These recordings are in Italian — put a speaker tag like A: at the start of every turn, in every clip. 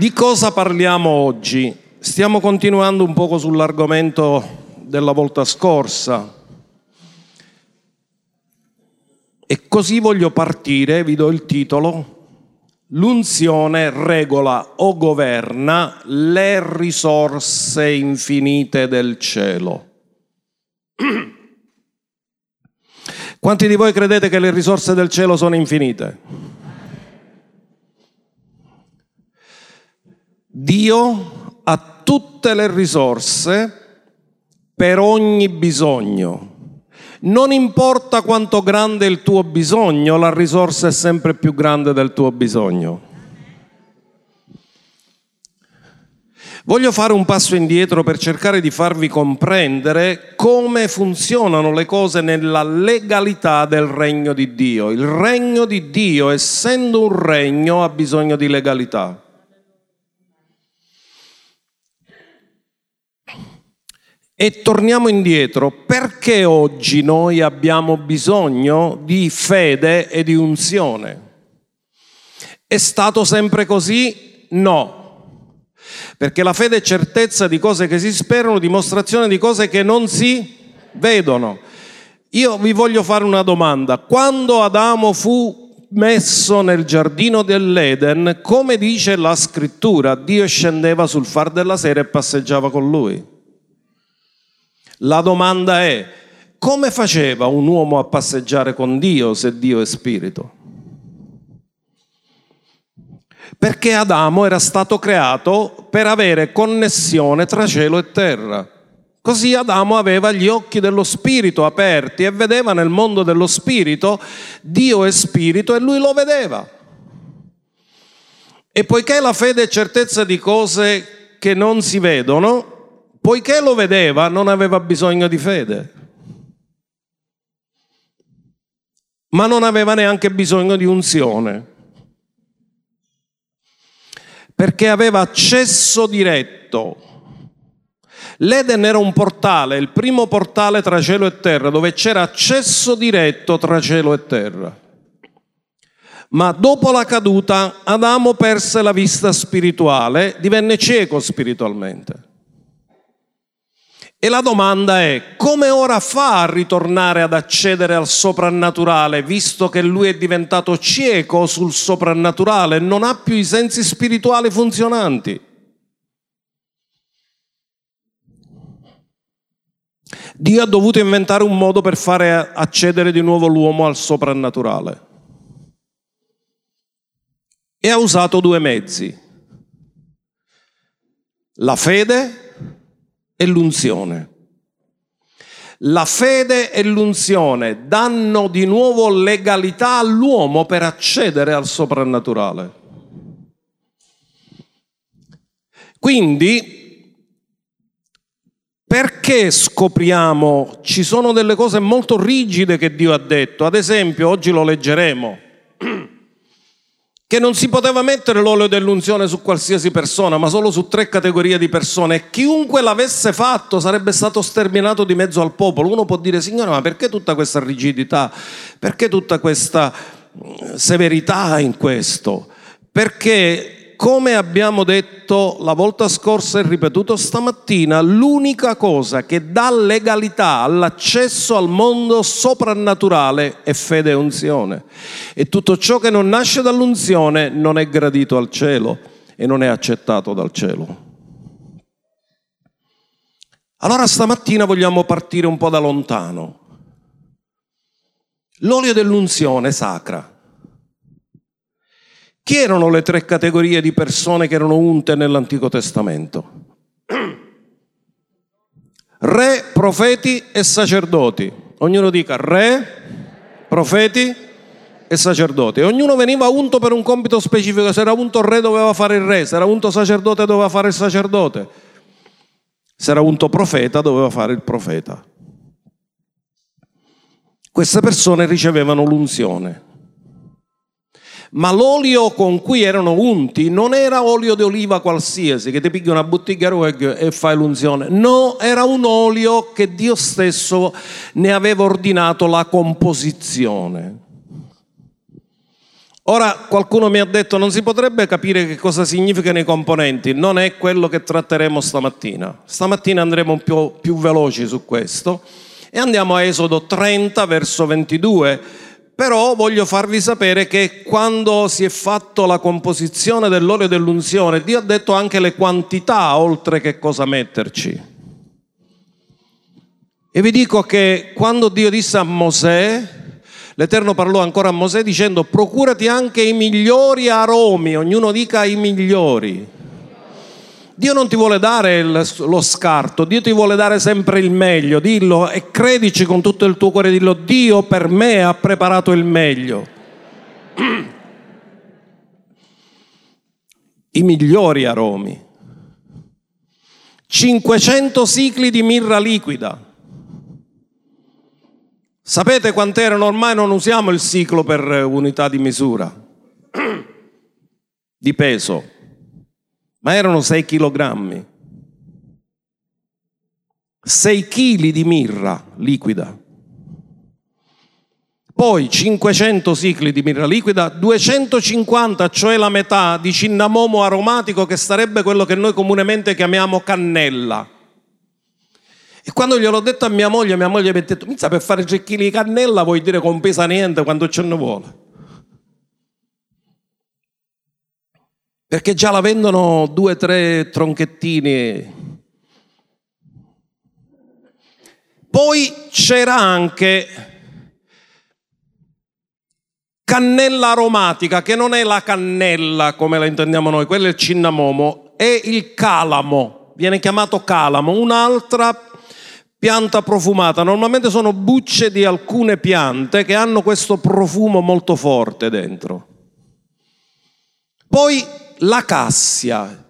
A: Di cosa parliamo oggi? Stiamo continuando un poco sull'argomento della volta scorsa. E così voglio partire, vi do il titolo, L'unzione regola o governa le risorse infinite del cielo. Quanti di voi credete che le risorse del cielo sono infinite? Dio ha tutte le risorse per ogni bisogno. Non importa quanto grande è il tuo bisogno, la risorsa è sempre più grande del tuo bisogno. Voglio fare un passo indietro per cercare di farvi comprendere come funzionano le cose nella legalità del regno di Dio. Il regno di Dio, essendo un regno, ha bisogno di legalità. E torniamo indietro, perché oggi noi abbiamo bisogno di fede e di unzione? È stato sempre così? No. Perché la fede è certezza di cose che si sperano, dimostrazione di cose che non si vedono. Io vi voglio fare una domanda. Quando Adamo fu messo nel giardino dell'Eden, come dice la scrittura, Dio scendeva sul far della sera e passeggiava con lui. La domanda è, come faceva un uomo a passeggiare con Dio se Dio è spirito? Perché Adamo era stato creato per avere connessione tra cielo e terra. Così Adamo aveva gli occhi dello spirito aperti e vedeva nel mondo dello spirito Dio è spirito e lui lo vedeva. E poiché la fede è certezza di cose che non si vedono, poiché lo vedeva, non aveva bisogno di fede. Ma non aveva neanche bisogno di unzione. Perché aveva accesso diretto. L'Eden era un portale, il primo portale tra cielo e terra, dove c'era accesso diretto tra cielo e terra. Ma dopo la caduta Adamo perse la vista spirituale, divenne cieco spiritualmente. E la domanda è come ora fa a ritornare ad accedere al soprannaturale, visto che lui è diventato cieco sul soprannaturale non ha più i sensi spirituali funzionanti? Dio ha dovuto inventare un modo per fare accedere di nuovo l'uomo al soprannaturale. E ha usato due mezzi. La fede e l'unzione. La fede e l'unzione danno di nuovo legalità all'uomo per accedere al soprannaturale. Quindi, perché scopriamo, ci sono delle cose molto rigide che Dio ha detto, ad esempio, oggi lo leggeremo che non si poteva mettere l'olio dell'unzione su qualsiasi persona, ma solo su tre categorie di persone e chiunque l'avesse fatto sarebbe stato sterminato di mezzo al popolo. Uno può dire, Signore, ma perché tutta questa rigidità? Perché tutta questa mm, severità in questo? Perché come abbiamo detto la volta scorsa e ripetuto stamattina, l'unica cosa che dà legalità all'accesso al mondo soprannaturale è fede e unzione. E tutto ciò che non nasce dall'unzione non è gradito al cielo e non è accettato dal cielo. Allora stamattina vogliamo partire un po' da lontano. L'olio dell'unzione sacra chi erano le tre categorie di persone che erano unte nell'Antico Testamento? Re, profeti e sacerdoti. Ognuno dica re, profeti e sacerdoti. ognuno veniva unto per un compito specifico. Se era unto re doveva fare il re, se era unto sacerdote doveva fare il sacerdote. Se era unto profeta doveva fare il profeta. Queste persone ricevevano l'unzione. Ma l'olio con cui erano unti non era olio di oliva qualsiasi, che ti pigli una bottiglia e fai l'unzione. No, era un olio che Dio stesso ne aveva ordinato la composizione. Ora qualcuno mi ha detto non si potrebbe capire che cosa significano i componenti, non è quello che tratteremo stamattina. Stamattina andremo un po' più veloci su questo e andiamo a Esodo 30 verso 22. Però voglio farvi sapere che quando si è fatto la composizione dell'olio dell'unzione, Dio ha detto anche le quantità oltre che cosa metterci. E vi dico che quando Dio disse a Mosè, l'Eterno parlò ancora a Mosè dicendo procurati anche i migliori aromi, ognuno dica i migliori. Dio non ti vuole dare lo scarto, Dio ti vuole dare sempre il meglio, dillo e credici con tutto il tuo cuore, dillo Dio per me ha preparato il meglio. I migliori aromi. 500 sicli di mirra liquida. Sapete quant'erano? Ormai non usiamo il ciclo per unità di misura, di peso, ma erano 6 kg. 6 kg di mirra liquida. Poi 500 cicli di mirra liquida, 250, cioè la metà di cinnamomo aromatico che sarebbe quello che noi comunemente chiamiamo cannella e quando gliel'ho detto a mia moglie, mia moglie mi ha detto, Mizza, per fare 3 kg di cannella vuoi dire che non pesa niente quando ce ne vuole. Perché già la vendono due o tre tronchettini. Poi c'era anche cannella aromatica, che non è la cannella come la intendiamo noi, quello è il cinnamomo, è il calamo, viene chiamato calamo, un'altra pianta profumata, normalmente sono bucce di alcune piante che hanno questo profumo molto forte dentro. Poi la cassia,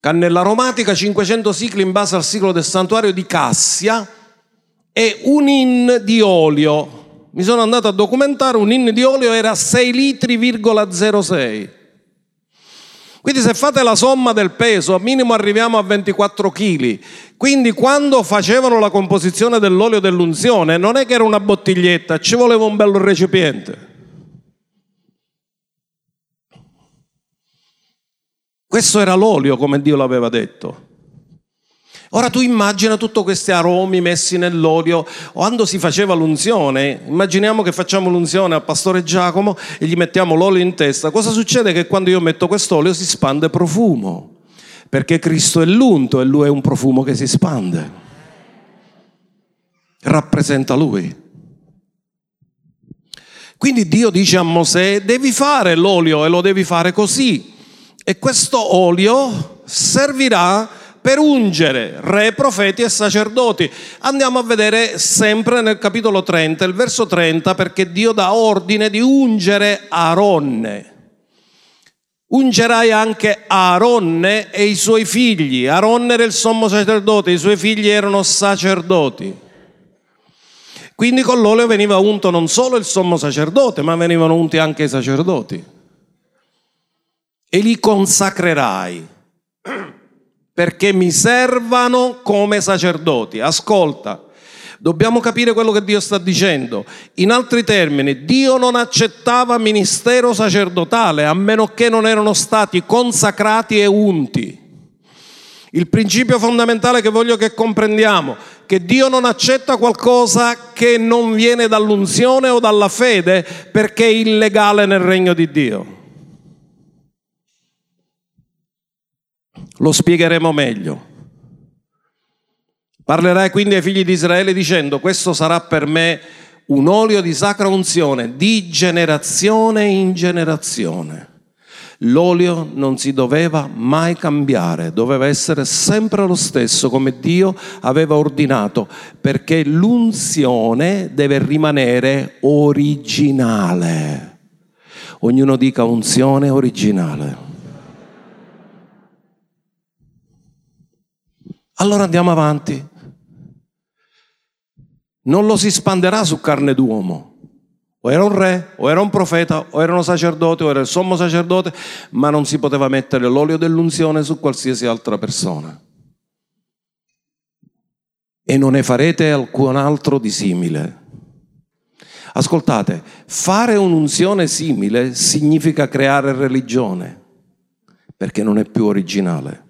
A: cannella aromatica, 500 cicli in base al ciclo del santuario di cassia e un in di olio. Mi sono andato a documentare, un in di olio era 6 litri,06. Quindi se fate la somma del peso, al minimo arriviamo a 24 kg. Quindi quando facevano la composizione dell'olio dell'unzione, non è che era una bottiglietta, ci voleva un bello recipiente. Questo era l'olio, come Dio l'aveva detto. Ora tu immagina tutti questi aromi messi nell'olio, quando si faceva l'unzione, immaginiamo che facciamo l'unzione al pastore Giacomo e gli mettiamo l'olio in testa, cosa succede? Che quando io metto quest'olio si spande profumo, perché Cristo è l'unto e lui è un profumo che si spande, rappresenta lui. Quindi Dio dice a Mosè, devi fare l'olio e lo devi fare così. E questo olio servirà per ungere re, profeti e sacerdoti. Andiamo a vedere sempre nel capitolo 30, il verso 30, perché Dio dà ordine di ungere Aaronne. Ungerai anche Aaronne e i suoi figli. Aaronne era il sommo sacerdote, i suoi figli erano sacerdoti. Quindi con l'olio veniva unto non solo il sommo sacerdote, ma venivano unti anche i sacerdoti. E li consacrerai perché mi servano come sacerdoti. Ascolta, dobbiamo capire quello che Dio sta dicendo. In altri termini, Dio non accettava ministero sacerdotale a meno che non erano stati consacrati e unti. Il principio fondamentale che voglio che comprendiamo, che Dio non accetta qualcosa che non viene dall'unzione o dalla fede perché è illegale nel regno di Dio. Lo spiegheremo meglio. Parlerai quindi ai figli di Israele dicendo, questo sarà per me un olio di sacra unzione di generazione in generazione. L'olio non si doveva mai cambiare, doveva essere sempre lo stesso come Dio aveva ordinato, perché l'unzione deve rimanere originale. Ognuno dica unzione originale. Allora andiamo avanti. Non lo si spanderà su carne d'uomo. O era un re, o era un profeta, o era un sacerdote, o era il sommo sacerdote, ma non si poteva mettere l'olio dell'unzione su qualsiasi altra persona. E non ne farete alcun altro di simile. Ascoltate, fare un'unzione simile significa creare religione, perché non è più originale.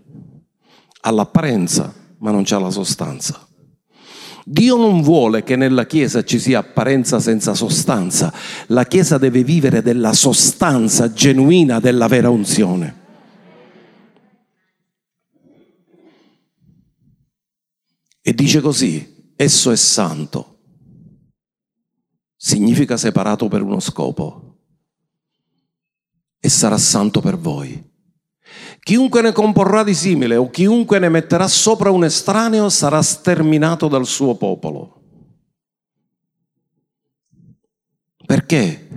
A: Ha l'apparenza, ma non c'ha la sostanza. Dio non vuole che nella Chiesa ci sia apparenza senza sostanza. La Chiesa deve vivere della sostanza genuina della vera unzione. E dice così, esso è santo. Significa separato per uno scopo. E sarà santo per voi. Chiunque ne comporrà di simile o chiunque ne metterà sopra un estraneo sarà sterminato dal suo popolo. Perché?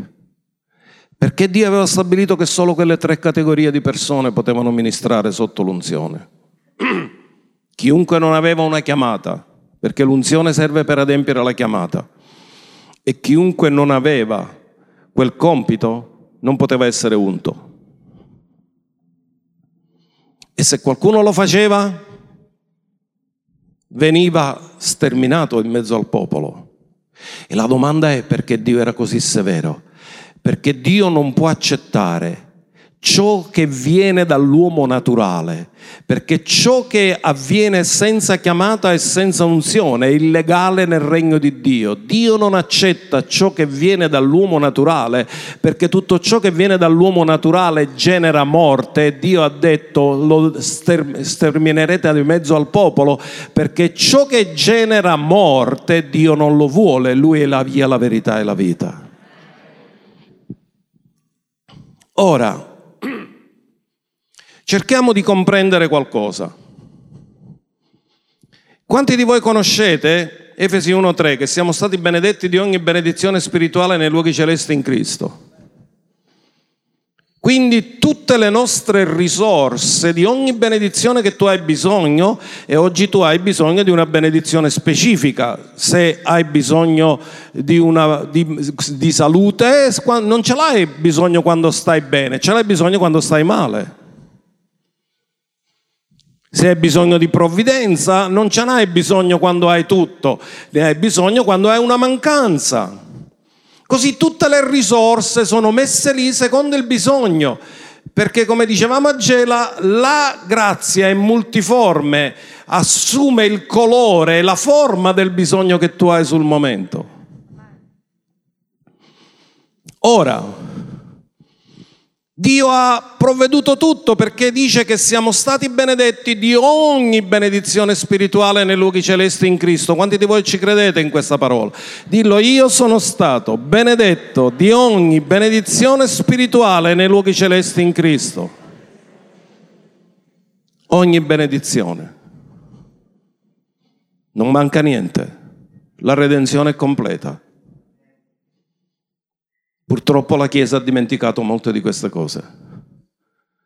A: Perché Dio aveva stabilito che solo quelle tre categorie di persone potevano ministrare sotto l'unzione. Chiunque non aveva una chiamata, perché l'unzione serve per adempiere la chiamata, e chiunque non aveva quel compito non poteva essere unto. E se qualcuno lo faceva, veniva sterminato in mezzo al popolo. E la domanda è perché Dio era così severo? Perché Dio non può accettare ciò che viene dall'uomo naturale, perché ciò che avviene senza chiamata e senza unzione è illegale nel regno di Dio. Dio non accetta ciò che viene dall'uomo naturale, perché tutto ciò che viene dall'uomo naturale genera morte. Dio ha detto lo sterminerete di mezzo al popolo, perché ciò che genera morte Dio non lo vuole, Lui è la via, la verità e la vita. Ora, Cerchiamo di comprendere qualcosa. Quanti di voi conoscete Efesi 1.3 che siamo stati benedetti di ogni benedizione spirituale nei luoghi celesti in Cristo? Quindi tutte le nostre risorse di ogni benedizione che tu hai bisogno, e oggi tu hai bisogno di una benedizione specifica, se hai bisogno di, una, di, di salute, non ce l'hai bisogno quando stai bene, ce l'hai bisogno quando stai male. Se hai bisogno di provvidenza, non ce n'hai bisogno quando hai tutto, ne hai bisogno quando hai una mancanza. Così tutte le risorse sono messe lì secondo il bisogno, perché come dicevamo a Gela, la grazia è multiforme, assume il colore e la forma del bisogno che tu hai sul momento. Ora, Dio ha provveduto tutto perché dice che siamo stati benedetti di ogni benedizione spirituale nei luoghi celesti in Cristo. Quanti di voi ci credete in questa parola? Dillo, io sono stato benedetto di ogni benedizione spirituale nei luoghi celesti in Cristo. Ogni benedizione. Non manca niente. La redenzione è completa. Purtroppo la Chiesa ha dimenticato molte di queste cose.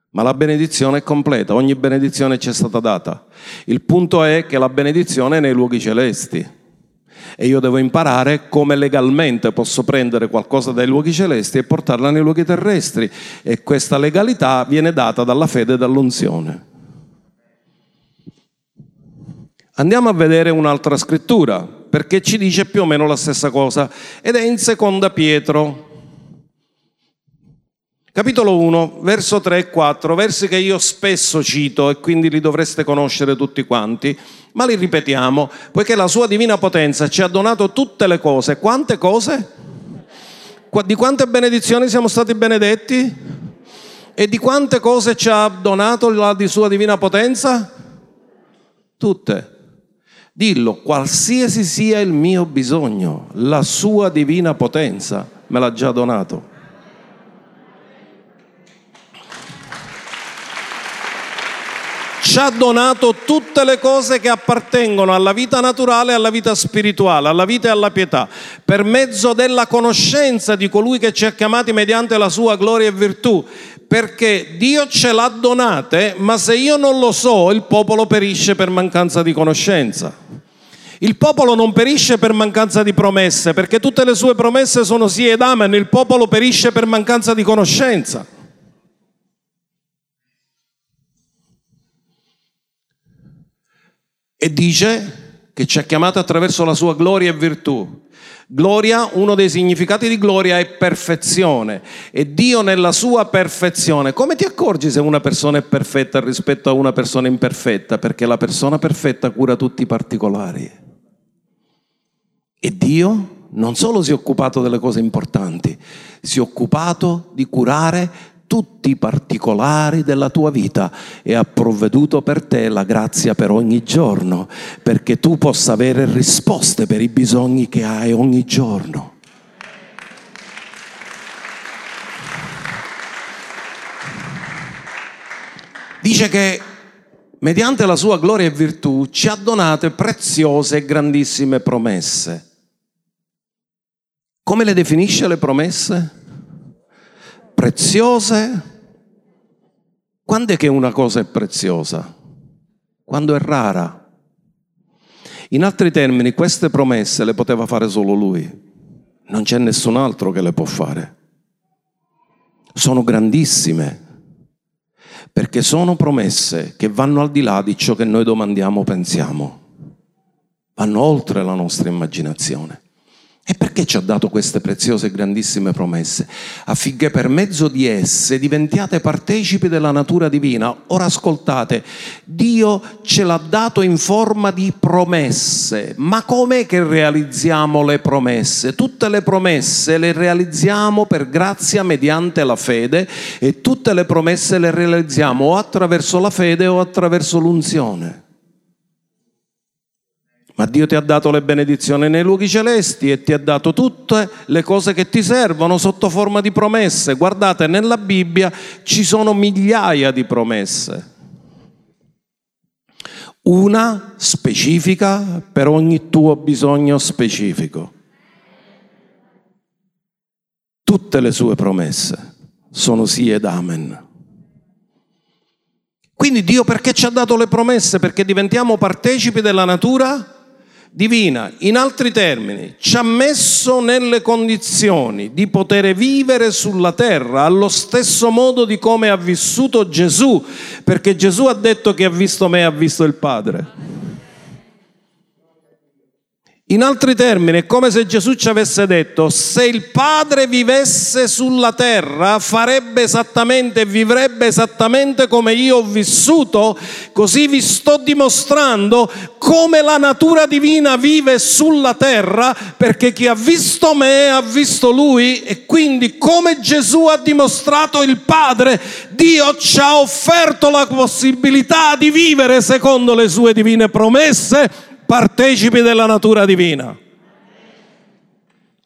A: Ma la benedizione è completa, ogni benedizione ci è stata data. Il punto è che la benedizione è nei luoghi celesti. E io devo imparare come legalmente posso prendere qualcosa dai luoghi celesti e portarla nei luoghi terrestri. E questa legalità viene data dalla fede e dall'unzione. Andiamo a vedere un'altra scrittura, perché ci dice più o meno la stessa cosa, ed è in seconda Pietro, Capitolo 1, verso 3 e 4, versi che io spesso cito e quindi li dovreste conoscere tutti quanti, ma li ripetiamo, poiché la sua divina potenza ci ha donato tutte le cose. Quante cose? Di quante benedizioni siamo stati benedetti? E di quante cose ci ha donato la di sua divina potenza? Tutte. Dillo, qualsiasi sia il mio bisogno, la sua divina potenza me l'ha già donato. Ci ha donato tutte le cose che appartengono alla vita naturale alla vita spirituale, alla vita e alla pietà, per mezzo della conoscenza di colui che ci ha chiamati mediante la sua gloria e virtù, perché Dio ce l'ha donate, ma se io non lo so, il popolo perisce per mancanza di conoscenza. Il popolo non perisce per mancanza di promesse, perché tutte le sue promesse sono sì ed amen, il popolo perisce per mancanza di conoscenza. E dice che ci ha chiamato attraverso la sua gloria e virtù. Gloria, uno dei significati di gloria è perfezione e Dio nella sua perfezione. Come ti accorgi se una persona è perfetta rispetto a una persona imperfetta? Perché la persona perfetta cura tutti i particolari. E Dio non solo si è occupato delle cose importanti, si è occupato di curare tutti i particolari della tua vita e ha provveduto per te la grazia per ogni giorno, perché tu possa avere risposte per i bisogni che hai ogni giorno. Dice che mediante la sua gloria e virtù ci ha donate preziose e grandissime promesse. Come le definisce le promesse? Preziose. Quando è che una cosa è preziosa? Quando è rara. In altri termini, queste promesse le poteva fare solo lui. Non c'è nessun altro che le può fare. Sono grandissime perché sono promesse che vanno al di là di ciò che noi domandiamo o pensiamo, vanno oltre la nostra immaginazione. E perché ci ha dato queste preziose e grandissime promesse? Affinché per mezzo di esse diventiate partecipi della natura divina. Ora ascoltate, Dio ce l'ha dato in forma di promesse. Ma com'è che realizziamo le promesse? Tutte le promesse le realizziamo per grazia mediante la fede e tutte le promesse le realizziamo o attraverso la fede o attraverso l'unzione. Ma Dio ti ha dato le benedizioni nei luoghi celesti e ti ha dato tutte le cose che ti servono sotto forma di promesse. Guardate, nella Bibbia ci sono migliaia di promesse. Una specifica per ogni tuo bisogno specifico. Tutte le sue promesse sono sì ed amen. Quindi Dio perché ci ha dato le promesse? Perché diventiamo partecipi della natura divina, in altri termini, ci ha messo nelle condizioni di poter vivere sulla terra allo stesso modo di come ha vissuto Gesù, perché Gesù ha detto che ha visto me, ha visto il Padre. In altri termini, è come se Gesù ci avesse detto, se il Padre vivesse sulla terra, farebbe esattamente vivrebbe esattamente come io ho vissuto, così vi sto dimostrando come la natura divina vive sulla terra, perché chi ha visto me ha visto lui e quindi come Gesù ha dimostrato il Padre, Dio ci ha offerto la possibilità di vivere secondo le sue divine promesse partecipi della natura divina.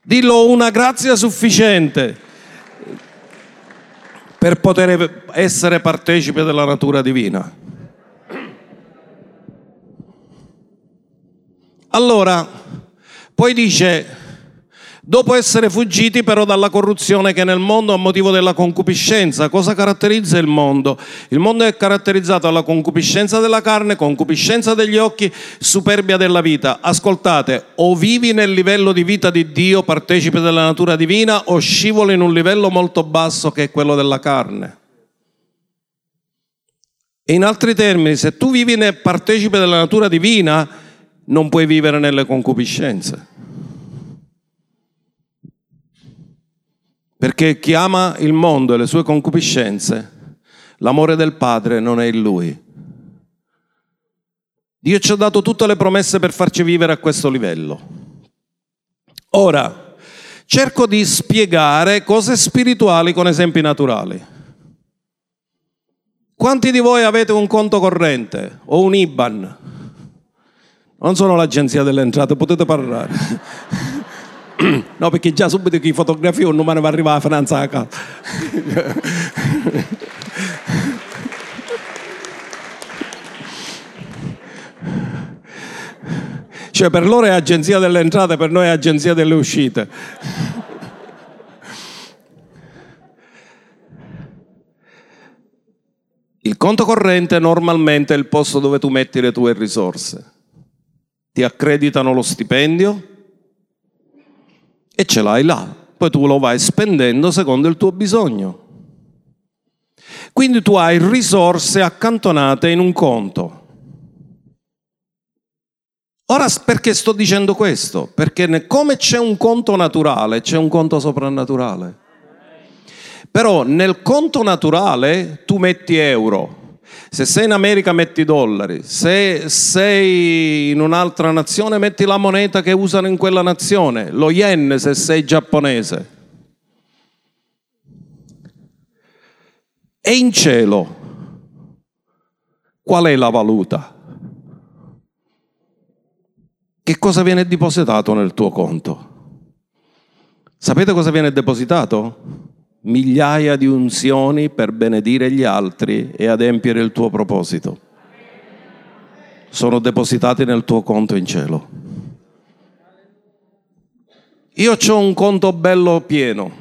A: Dillo una grazia sufficiente per poter essere partecipe della natura divina. Allora, poi dice, dopo essere fuggiti però dalla corruzione che è nel mondo a motivo della concupiscenza. Cosa caratterizza il mondo? Il mondo è caratterizzato dalla concupiscenza della carne, concupiscenza degli occhi, superbia della vita. Ascoltate, o vivi nel livello di vita di Dio, partecipe della natura divina, o scivoli in un livello molto basso che è quello della carne. E in altri termini, se tu vivi nel partecipe della natura divina, non puoi vivere nelle concupiscenze. Perché chi ama il mondo e le sue concupiscenze, l'amore del Padre non è in lui. Dio ci ha dato tutte le promesse per farci vivere a questo livello. Ora, cerco di spiegare cose spirituali con esempi naturali. Quanti di voi avete un conto corrente o un IBAN? Non sono l'agenzia delle entrate, potete parlare. No, perché già subito che fotografia un numero va arrivare a finanza a casa. cioè per loro è agenzia delle entrate, per noi è agenzia delle uscite. Il conto corrente normalmente è il posto dove tu metti le tue risorse. Ti accreditano lo stipendio, e ce l'hai là, poi tu lo vai spendendo secondo il tuo bisogno. Quindi tu hai risorse accantonate in un conto. Ora perché sto dicendo questo? Perché come c'è un conto naturale, c'è un conto soprannaturale. Però nel conto naturale tu metti euro, se sei in America metti dollari, se sei in un'altra nazione metti la moneta che usano in quella nazione, lo yen se sei giapponese. E in cielo qual è la valuta? Che cosa viene depositato nel tuo conto? Sapete cosa viene depositato? Migliaia di unzioni per benedire gli altri e adempiere il tuo proposito. Sono depositati nel tuo conto in cielo. Io ho un conto bello pieno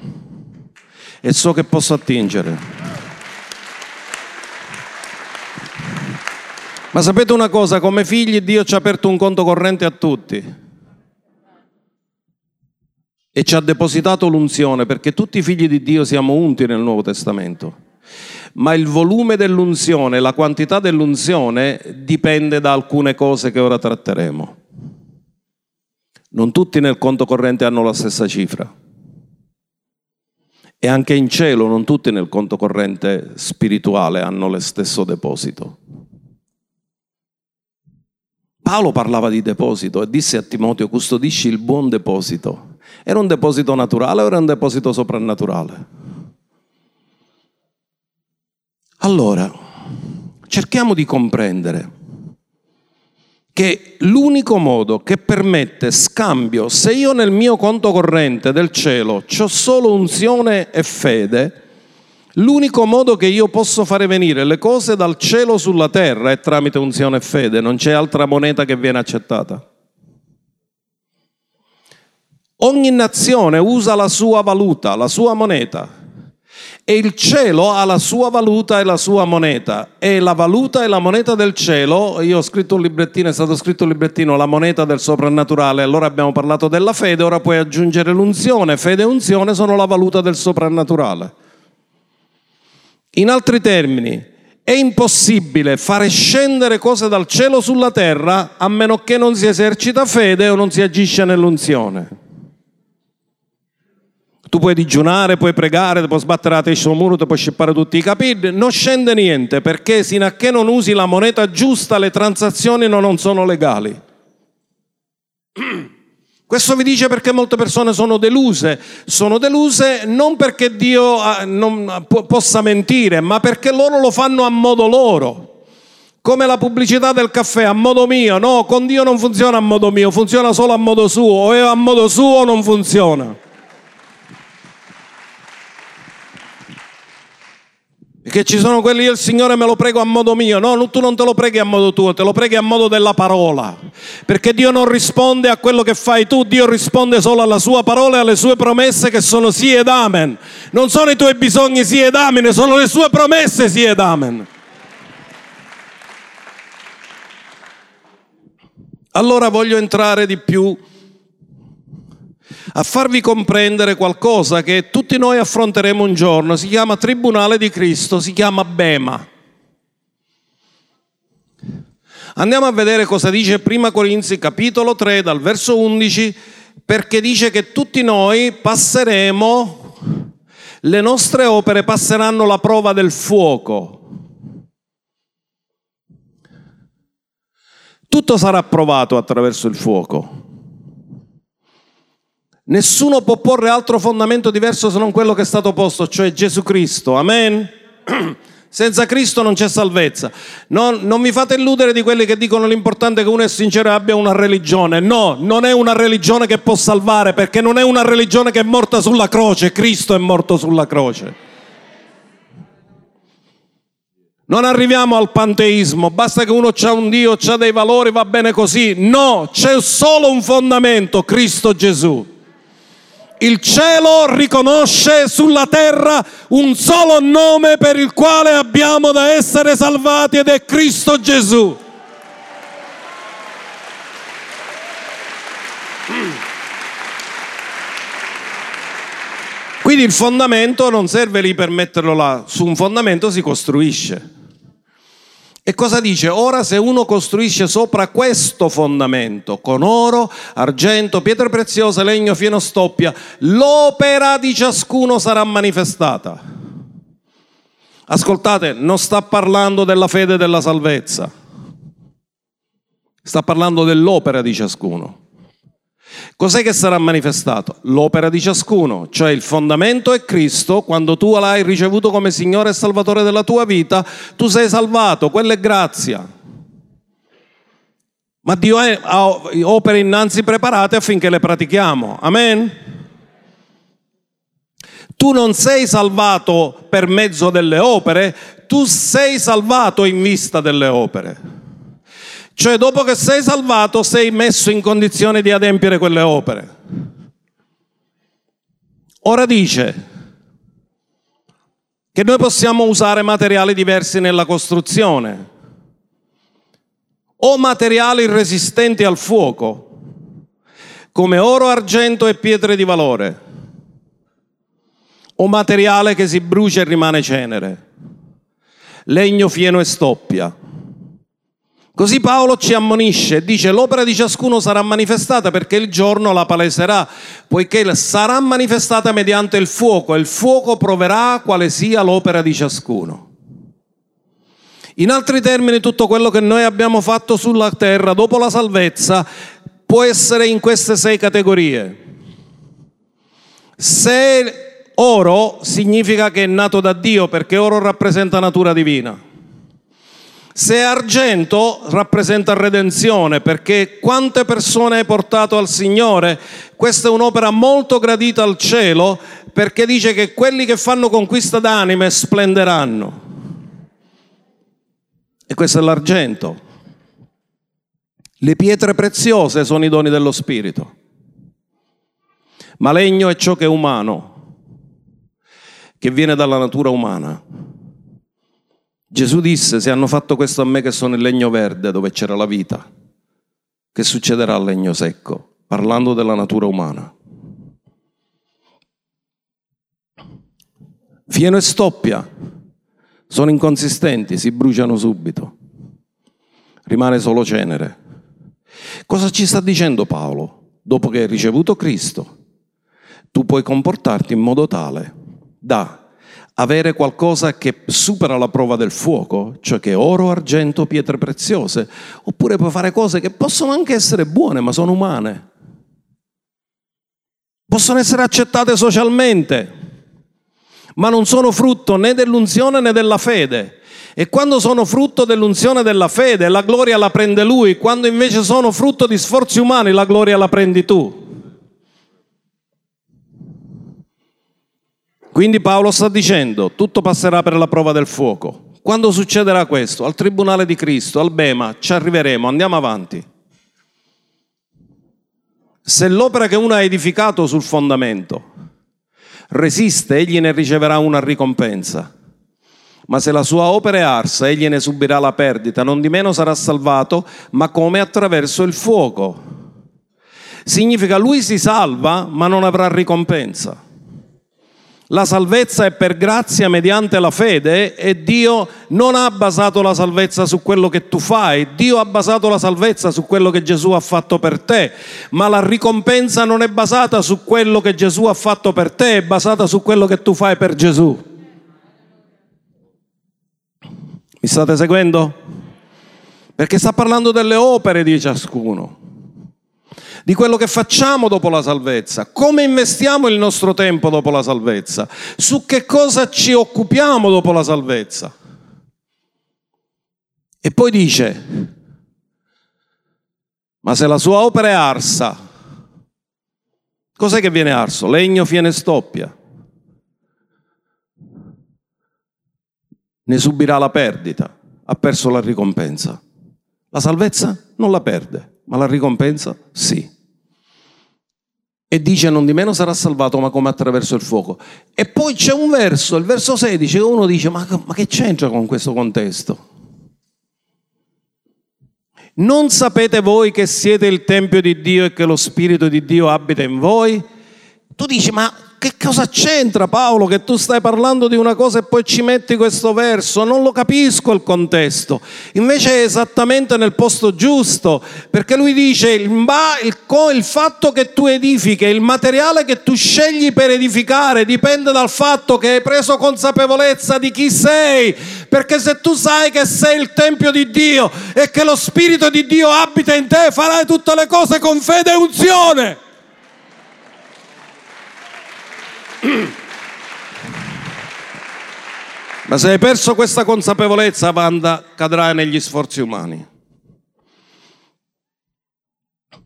A: e so che posso attingere. Ma sapete una cosa, come figli Dio ci ha aperto un conto corrente a tutti e ci ha depositato l'unzione perché tutti i figli di Dio siamo unti nel Nuovo Testamento. Ma il volume dell'unzione, la quantità dell'unzione dipende da alcune cose che ora tratteremo. Non tutti nel conto corrente hanno la stessa cifra. E anche in cielo non tutti nel conto corrente spirituale hanno lo stesso deposito. Paolo parlava di deposito e disse a Timoteo, custodisci il buon deposito era un deposito naturale o era un deposito soprannaturale? Allora, cerchiamo di comprendere che l'unico modo che permette scambio, se io nel mio conto corrente del cielo ho solo unzione e fede, l'unico modo che io posso fare venire le cose dal cielo sulla terra è tramite unzione e fede, non c'è altra moneta che viene accettata. Ogni nazione usa la sua valuta, la sua moneta. E il cielo ha la sua valuta e la sua moneta. E la valuta e la moneta del cielo, io ho scritto un librettino, è stato scritto un librettino, la moneta del soprannaturale. Allora abbiamo parlato della fede, ora puoi aggiungere l'unzione. Fede e unzione sono la valuta del soprannaturale. In altri termini, è impossibile fare scendere cose dal cielo sulla terra a meno che non si esercita fede o non si agisce nell'unzione. Tu puoi digiunare, puoi pregare, puoi sbattere la testa sul muro, puoi scippare tutti i capelli, non scende niente perché sino a che non usi la moneta giusta le transazioni non sono legali. Questo vi dice perché molte persone sono deluse. Sono deluse non perché Dio ah, non possa mentire, ma perché loro lo fanno a modo loro. Come la pubblicità del caffè, a modo mio. No, con Dio non funziona a modo mio, funziona solo a modo suo. O è a modo suo non funziona. Che ci sono quelli, io il Signore me lo prego a modo mio. No, tu non te lo preghi a modo tuo, te lo preghi a modo della parola. Perché Dio non risponde a quello che fai tu, Dio risponde solo alla sua parola e alle sue promesse che sono sì ed amen. Non sono i tuoi bisogni sì ed amen, sono le sue promesse sì ed amen. Allora voglio entrare di più a farvi comprendere qualcosa che tutti noi affronteremo un giorno. Si chiama Tribunale di Cristo, si chiama Bema. Andiamo a vedere cosa dice 1 Corinzi capitolo 3 dal verso 11 perché dice che tutti noi passeremo, le nostre opere passeranno la prova del fuoco. Tutto sarà provato attraverso il fuoco. Nessuno può porre altro fondamento diverso se non quello che è stato posto, cioè Gesù Cristo. Amen. Senza Cristo non c'è salvezza. Non, non, vi fate illudere di quelli che dicono l'importante è che uno è sincero e abbia una religione. No, non è una religione che può salvare perché non è una religione che è morta sulla croce, Cristo è morto sulla croce. Non arriviamo al panteismo, basta che uno ha un Dio, ha dei valori, va bene così. No, c'è solo un fondamento, Cristo Gesù. Il cielo riconosce sulla terra un solo nome per il quale abbiamo da essere salvati ed è Cristo Gesù. Quindi il fondamento non serve lì per metterlo là, su un fondamento si costruisce. E cosa dice? Ora se uno costruisce sopra questo fondamento, con oro, argento, pietre preziose, legno, fieno, stoppia, l'opera di ciascuno sarà manifestata. Ascoltate, non sta parlando della fede e della salvezza, sta parlando dell'opera di ciascuno. Cos'è che sarà manifestato? L'opera di ciascuno, cioè il fondamento è Cristo, quando tu l'hai ricevuto come Signore e Salvatore della tua vita, tu sei salvato, quella è grazia. Ma Dio ha opere innanzi preparate affinché le pratichiamo. Amen? Tu non sei salvato per mezzo delle opere, tu sei salvato in vista delle opere. Cioè dopo che sei salvato sei messo in condizione di adempiere quelle opere. Ora dice che noi possiamo usare materiali diversi nella costruzione o materiali resistenti al fuoco, come oro, argento e pietre di valore, o materiale che si brucia e rimane cenere, legno, fieno e stoppia Così Paolo ci ammonisce dice l'opera di ciascuno sarà manifestata perché il giorno la paleserà, poiché sarà manifestata mediante il fuoco e il fuoco proverà quale sia l'opera di ciascuno. In altri termini, tutto quello che noi abbiamo fatto sulla terra dopo la salvezza può essere in queste sei categorie. Se oro significa che è nato da Dio perché oro rappresenta natura divina. Se argento rappresenta redenzione, perché quante persone hai portato al Signore? Questa è un'opera molto gradita al cielo, perché dice che quelli che fanno conquista d'anime splenderanno. E questo è l'argento. Le pietre preziose sono i doni dello Spirito. Ma legno è ciò che è umano, che viene dalla natura umana. Gesù disse, se hanno fatto questo a me che sono il legno verde dove c'era la vita, che succederà al legno secco? Parlando della natura umana. Fieno e stoppia sono inconsistenti, si bruciano subito, rimane solo cenere. Cosa ci sta dicendo Paolo? Dopo che hai ricevuto Cristo, tu puoi comportarti in modo tale da avere qualcosa che supera la prova del fuoco, cioè che oro, argento, pietre preziose, oppure puoi fare cose che possono anche essere buone, ma sono umane. Possono essere accettate socialmente, ma non sono frutto né dell'unzione né della fede. E quando sono frutto dell'unzione della fede, la gloria la prende lui, quando invece sono frutto di sforzi umani, la gloria la prendi tu. Quindi Paolo sta dicendo, tutto passerà per la prova del fuoco. Quando succederà questo? Al tribunale di Cristo, al Bema, ci arriveremo, andiamo avanti. Se l'opera che uno ha edificato sul fondamento resiste, egli ne riceverà una ricompensa. Ma se la sua opera è arsa, egli ne subirà la perdita, non di meno sarà salvato, ma come attraverso il fuoco. Significa lui si salva, ma non avrà ricompensa. La salvezza è per grazia mediante la fede e Dio non ha basato la salvezza su quello che tu fai, Dio ha basato la salvezza su quello che Gesù ha fatto per te, ma la ricompensa non è basata su quello che Gesù ha fatto per te, è basata su quello che tu fai per Gesù. Mi state seguendo? Perché sta parlando delle opere di ciascuno di quello che facciamo dopo la salvezza, come investiamo il nostro tempo dopo la salvezza, su che cosa ci occupiamo dopo la salvezza. E poi dice, ma se la sua opera è arsa, cos'è che viene arso? Legno, fiene stoppia. Ne subirà la perdita, ha perso la ricompensa. La salvezza non la perde, ma la ricompensa sì. E dice non di meno sarà salvato ma come attraverso il fuoco. E poi c'è un verso, il verso 16, che uno dice ma, ma che c'entra con questo contesto? Non sapete voi che siete il Tempio di Dio e che lo Spirito di Dio abita in voi? Tu dici ma che cosa c'entra Paolo che tu stai parlando di una cosa e poi ci metti questo verso? Non lo capisco il contesto. Invece è esattamente nel posto giusto, perché lui dice il, fatto che tu edifichi, il materiale che tu scegli per edificare dipende dal fatto che hai preso consapevolezza di chi sei, perché se tu sai che sei il Tempio di Dio e che lo Spirito di Dio abita in te, farai tutte le cose con fede e unzione. Ma se hai perso questa consapevolezza, Wanda, cadrai negli sforzi umani.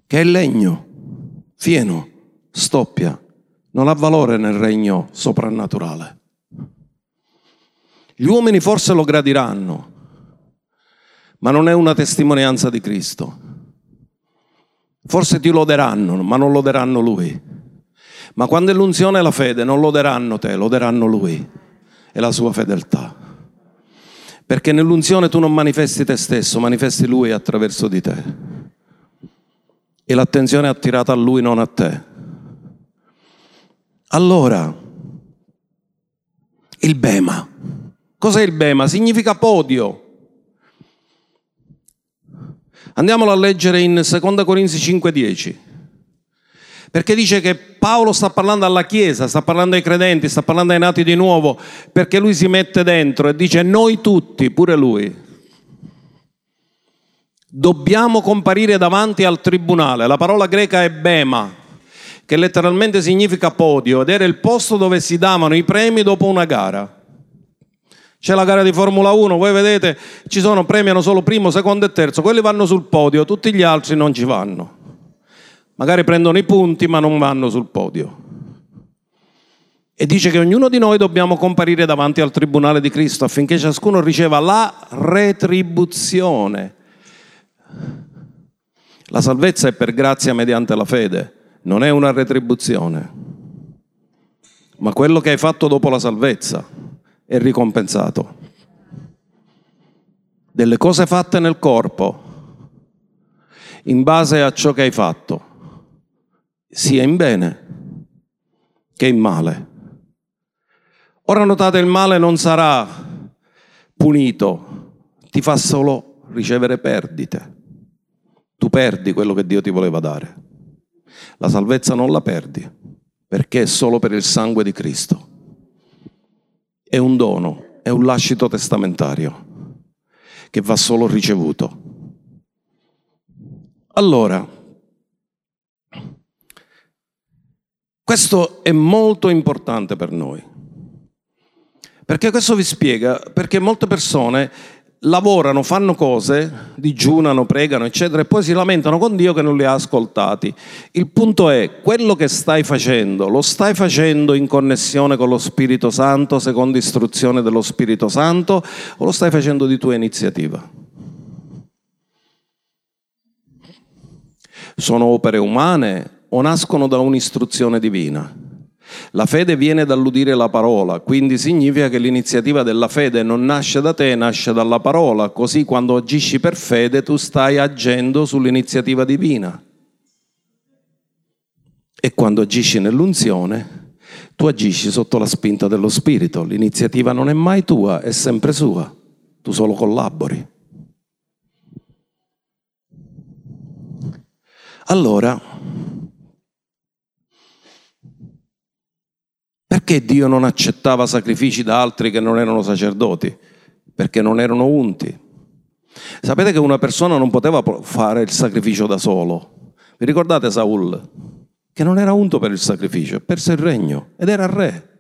A: Che è legno, fieno, stoppia, non ha valore nel regno soprannaturale. Gli uomini forse lo gradiranno, ma non è una testimonianza di Cristo. Forse ti loderanno, ma non loderanno Lui. Ma quando è l'unzione e la fede non loderanno te, loderanno lui e la sua fedeltà. Perché nell'unzione tu non manifesti te stesso, manifesti lui attraverso di te. E l'attenzione è attirata a lui, non a te. Allora, il bema. Cos'è il bema? Significa podio. Andiamolo a leggere in 2 Corinzi 5:10. Perché dice che Paolo sta parlando alla Chiesa, sta parlando ai credenti, sta parlando ai nati di nuovo, perché lui si mette dentro e dice noi tutti, pure lui, dobbiamo comparire davanti al tribunale. La parola greca è bema, che letteralmente significa podio, ed era il posto dove si davano i premi dopo una gara. C'è la gara di Formula 1, voi vedete, ci sono, premiano solo primo, secondo e terzo, quelli vanno sul podio, tutti gli altri non ci vanno. Magari prendono i punti ma non vanno sul podio. E dice che ognuno di noi dobbiamo comparire davanti al tribunale di Cristo affinché ciascuno riceva la retribuzione. La salvezza è per grazia mediante la fede, non è una retribuzione. Ma quello che hai fatto dopo la salvezza è ricompensato. Delle cose fatte nel corpo, in base a ciò che hai fatto sia in bene che in male. Ora notate, il male non sarà punito, ti fa solo ricevere perdite. Tu perdi quello che Dio ti voleva dare. La salvezza non la perdi, perché è solo per il sangue di Cristo. È un dono, è un lascito testamentario che va solo ricevuto. Allora, Questo è molto importante per noi. Perché questo vi spiega, perché molte persone lavorano, fanno cose, digiunano, pregano, eccetera, e poi si lamentano con Dio che non li ha ascoltati. Il punto è, quello che stai facendo, lo stai facendo in connessione con lo Spirito Santo, secondo istruzione dello Spirito Santo, o lo stai facendo di tua iniziativa? Sono opere umane o nascono da un'istruzione divina. La fede viene dall'udire la parola, quindi significa che l'iniziativa della fede non nasce da te, nasce dalla parola, così quando agisci per fede tu stai agendo sull'iniziativa divina. E quando agisci nell'unzione, tu agisci sotto la spinta dello Spirito, l'iniziativa non è mai tua, è sempre sua, tu solo collabori. Allora, Perché Dio non accettava sacrifici da altri che non erano sacerdoti? Perché non erano unti. Sapete che una persona non poteva fare il sacrificio da solo. Vi ricordate Saul? Che non era unto per il sacrificio, perse il regno ed era re.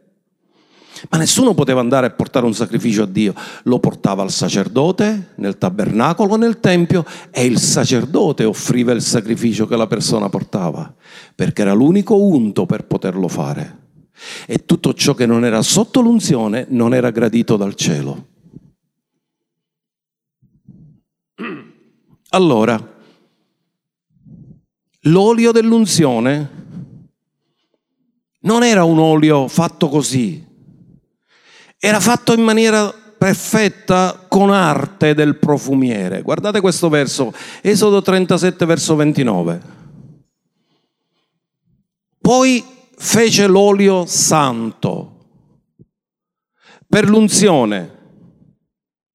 A: Ma nessuno poteva andare a portare un sacrificio a Dio, lo portava al sacerdote nel tabernacolo, nel tempio e il sacerdote offriva il sacrificio che la persona portava, perché era l'unico unto per poterlo fare e tutto ciò che non era sotto l'unzione non era gradito dal cielo. Allora, l'olio dell'unzione non era un olio fatto così, era fatto in maniera perfetta con arte del profumiere. Guardate questo verso, Esodo 37, verso 29. Poi fece l'olio santo per l'unzione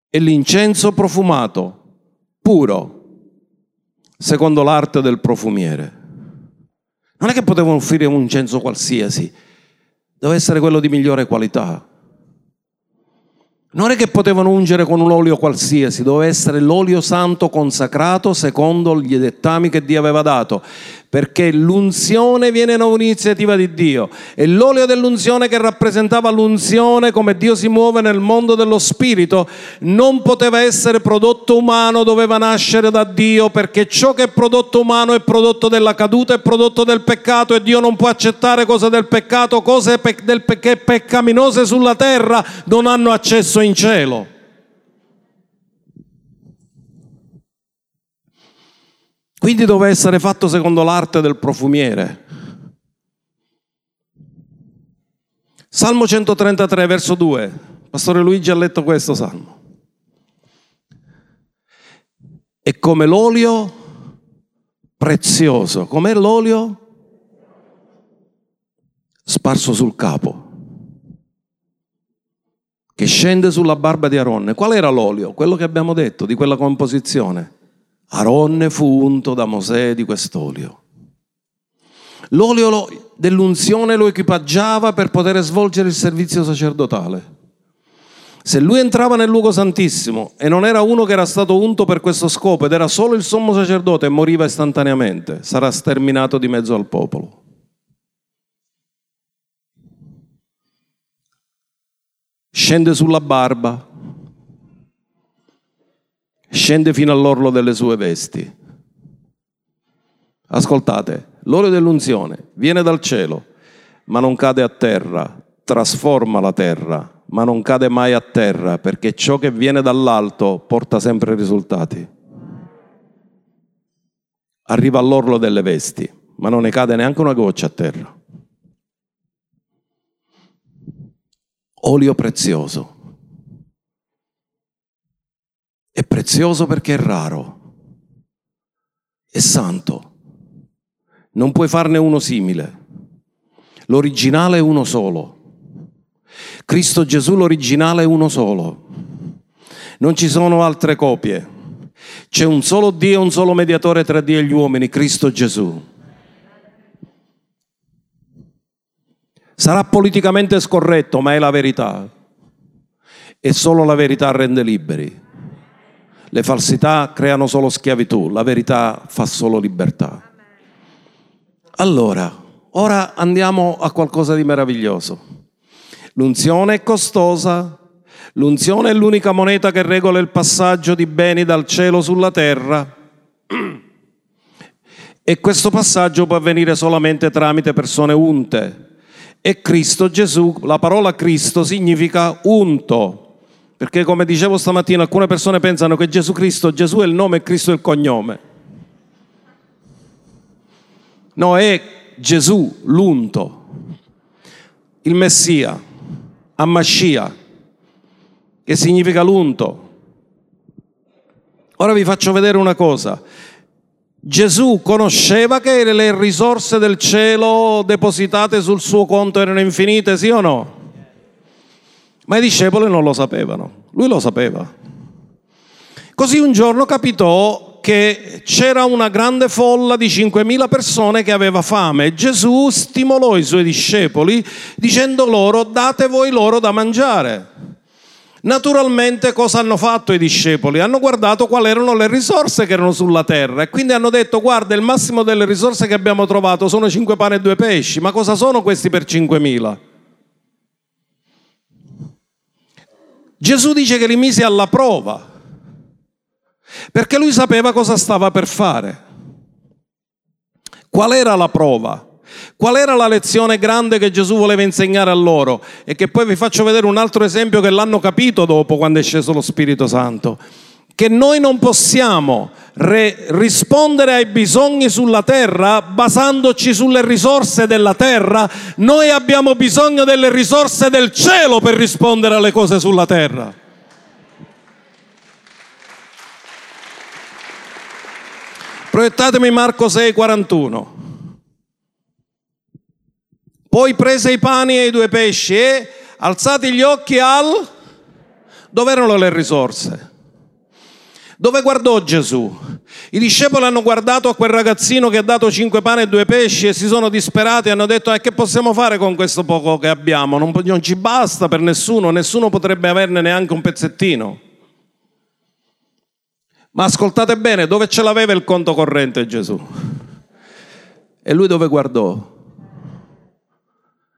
A: e l'incenso profumato, puro, secondo l'arte del profumiere. Non è che potevano offrire un incenso qualsiasi, deve essere quello di migliore qualità. Non è che potevano ungere con un olio qualsiasi, doveva essere l'olio santo consacrato secondo gli dettami che Dio aveva dato perché l'unzione viene da un'iniziativa di Dio e l'olio dell'unzione che rappresentava l'unzione come Dio si muove nel mondo dello spirito non poteva essere prodotto umano, doveva nascere da Dio perché ciò che è prodotto umano è prodotto della caduta, è prodotto del peccato e Dio non può accettare cose del peccato, cose del che peccaminose sulla terra non hanno accesso in cielo. Quindi doveva essere fatto secondo l'arte del profumiere. Salmo 133, verso 2. Pastore Luigi ha letto questo salmo. È come l'olio prezioso. Com'è l'olio? Sparso sul capo. Che scende sulla barba di Aronne. Qual era l'olio? Quello che abbiamo detto, di quella composizione Aronne fu unto da Mosè di quest'olio. L'olio dell'unzione lo equipaggiava per poter svolgere il servizio sacerdotale. Se lui entrava nel luogo santissimo e non era uno che era stato unto per questo scopo ed era solo il sommo sacerdote e moriva istantaneamente, sarà sterminato di mezzo al popolo. Scende sulla barba, scende fino all'orlo delle sue vesti. Ascoltate, l'olio dell'unzione viene dal cielo, ma non cade a terra, trasforma la terra, ma non cade mai a terra, perché ciò che viene dall'alto porta sempre risultati. Arriva all'orlo delle vesti, ma non ne cade neanche una goccia a terra. Olio prezioso È prezioso perché è raro, è santo. Non puoi farne uno simile. L'originale è uno solo. Cristo Gesù l'originale è uno solo. Non ci sono altre copie. C'è un solo Dio e un solo mediatore tra Dio e gli uomini, Cristo Gesù. Sarà politicamente scorretto, ma è la verità. E solo la verità rende liberi. Le falsità creano solo schiavitù, la verità fa solo libertà. Allora, ora andiamo a qualcosa di meraviglioso. L'unzione è costosa, l'unzione è l'unica moneta che regola il passaggio di beni dal cielo sulla terra. E questo passaggio può avvenire solamente tramite persone unte. E Cristo Gesù, la parola Cristo significa unto. Perché come dicevo stamattina, alcune persone pensano che Gesù Cristo, Gesù è il nome e Cristo è il cognome. No, è Gesù, l'unto, il Messia, Ammascia, che significa l'unto. Ora vi faccio vedere una cosa. Gesù conosceva che le risorse del cielo depositate sul suo conto erano infinite, sì o no? Ma i discepoli non lo sapevano, lui lo sapeva. Così un giorno capitò che c'era una grande folla di 5.000 persone che aveva fame. Gesù stimolò i suoi discepoli dicendo loro date voi loro da mangiare. Naturalmente cosa hanno fatto i discepoli? Hanno guardato quali erano le risorse che erano sulla terra e quindi hanno detto guarda il massimo delle risorse che abbiamo trovato sono 5 pane e 2 pesci, ma cosa sono questi per 5.000? Gesù dice che li mise alla prova, perché lui sapeva cosa stava per fare. Qual era la prova? Qual era la lezione grande che Gesù voleva insegnare a loro? E che poi vi faccio vedere un altro esempio che l'hanno capito dopo quando è sceso lo Spirito Santo che noi non possiamo re- rispondere ai bisogni sulla terra basandoci sulle risorse della terra, noi abbiamo bisogno delle risorse del cielo per rispondere alle cose sulla terra. Proiettatemi Marco 6, 41. Poi prese i pani e i due pesci e alzati gli occhi al... Dove erano le risorse? Dove guardò Gesù? I discepoli hanno guardato a quel ragazzino che ha dato cinque pani e due pesci e si sono disperati e hanno detto eh, che possiamo fare con questo poco che abbiamo? Non, non ci basta per nessuno, nessuno potrebbe averne neanche un pezzettino. Ma ascoltate bene, dove ce l'aveva il conto corrente Gesù? E lui dove guardò?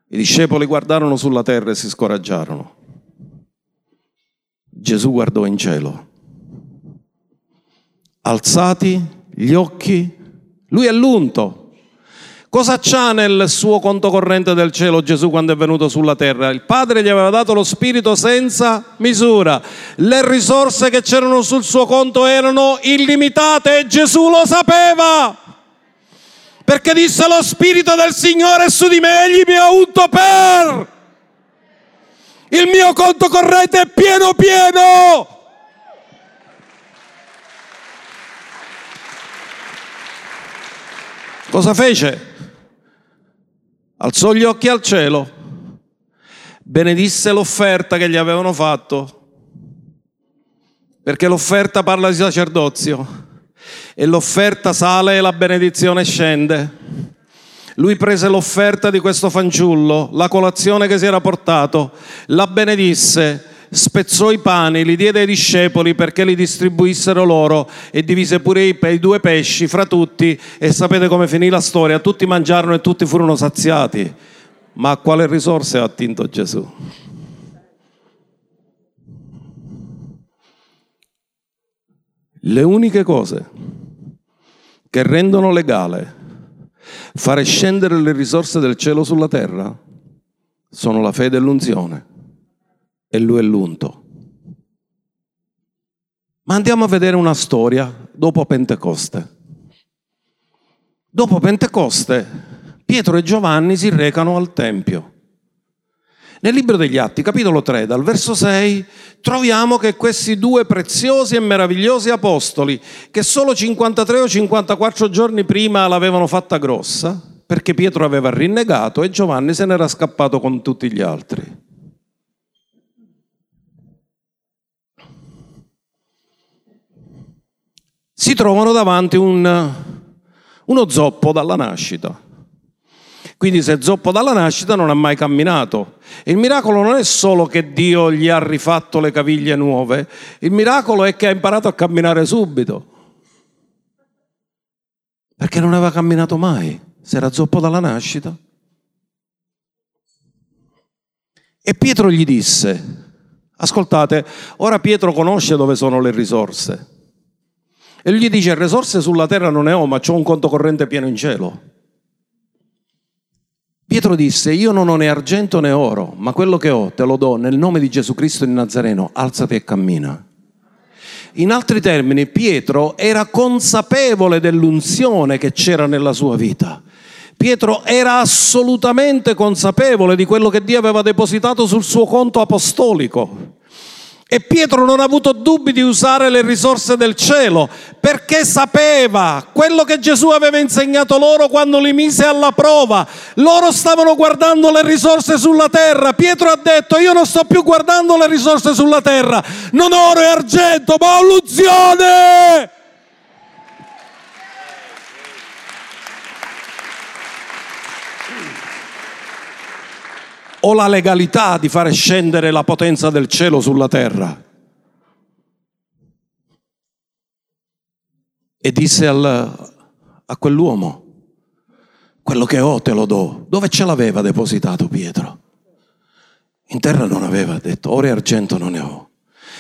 A: I discepoli guardarono sulla terra e si scoraggiarono. Gesù guardò in cielo. Alzati gli occhi, lui è l'unto. Cosa c'ha nel suo conto corrente del cielo Gesù quando è venuto sulla terra? Il Padre gli aveva dato lo Spirito senza misura. Le risorse che c'erano sul suo conto erano illimitate e Gesù lo sapeva. Perché disse lo Spirito del Signore su di me, egli mi ha unto per. Il mio conto corrente è pieno pieno. Cosa fece? Alzò gli occhi al cielo, benedisse l'offerta che gli avevano fatto, perché l'offerta parla di sacerdozio e l'offerta sale e la benedizione scende. Lui prese l'offerta di questo fanciullo, la colazione che si era portato, la benedisse, spezzò i pani, li diede ai discepoli perché li distribuissero loro e divise pure i, i due pesci fra tutti e sapete come finì la storia, tutti mangiarono e tutti furono saziati. Ma a quale risorse ha attinto Gesù? Le uniche cose che rendono legale fare scendere le risorse del cielo sulla terra sono la fede e l'unzione. E lui è l'unto. Ma andiamo a vedere una storia dopo Pentecoste. Dopo Pentecoste, Pietro e Giovanni si recano al Tempio. Nel libro degli Atti, capitolo 3, dal verso 6, troviamo che questi due preziosi e meravigliosi apostoli, che solo 53 o 54 giorni prima l'avevano fatta grossa, perché Pietro aveva rinnegato e Giovanni se n'era scappato con tutti gli altri. Si trovano davanti un, uno zoppo dalla nascita quindi se zoppo dalla nascita non ha mai camminato. Il miracolo non è solo che Dio gli ha rifatto le caviglie nuove, il miracolo è che ha imparato a camminare subito. Perché non aveva camminato mai, se era zoppo dalla nascita. E Pietro gli disse, ascoltate, ora Pietro conosce dove sono le risorse. E gli dice, risorse sulla terra non ne ho, ma ho un conto corrente pieno in cielo. Pietro disse, io non ho né argento né oro, ma quello che ho te lo do nel nome di Gesù Cristo di Nazareno, alzati e cammina. In altri termini, Pietro era consapevole dell'unzione che c'era nella sua vita. Pietro era assolutamente consapevole di quello che Dio aveva depositato sul suo conto apostolico. E Pietro non ha avuto dubbi di usare le risorse del cielo perché sapeva quello che Gesù aveva insegnato loro quando li mise alla prova. Loro stavano guardando le risorse sulla terra. Pietro ha detto io non sto più guardando le risorse sulla terra, non oro e argento, ma ho l'unzione. O la legalità di fare scendere la potenza del cielo sulla terra. E disse al, a quell'uomo, quello che ho te lo do. Dove ce l'aveva depositato Pietro? In terra non aveva detto, oro e argento non ne ho.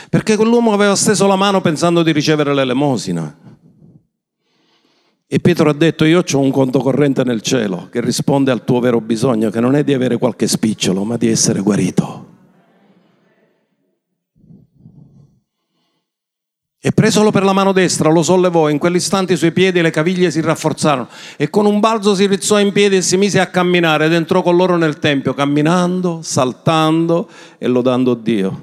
A: Perché quell'uomo aveva steso la mano pensando di ricevere l'elemosina. E Pietro ha detto io ho un conto corrente nel cielo che risponde al tuo vero bisogno, che non è di avere qualche spicciolo, ma di essere guarito. E presolo per la mano destra lo sollevò, in quell'istante i suoi piedi e le caviglie si rafforzarono e con un balzo si rizzò in piedi e si mise a camminare ed entrò con loro nel tempio, camminando, saltando e lodando Dio.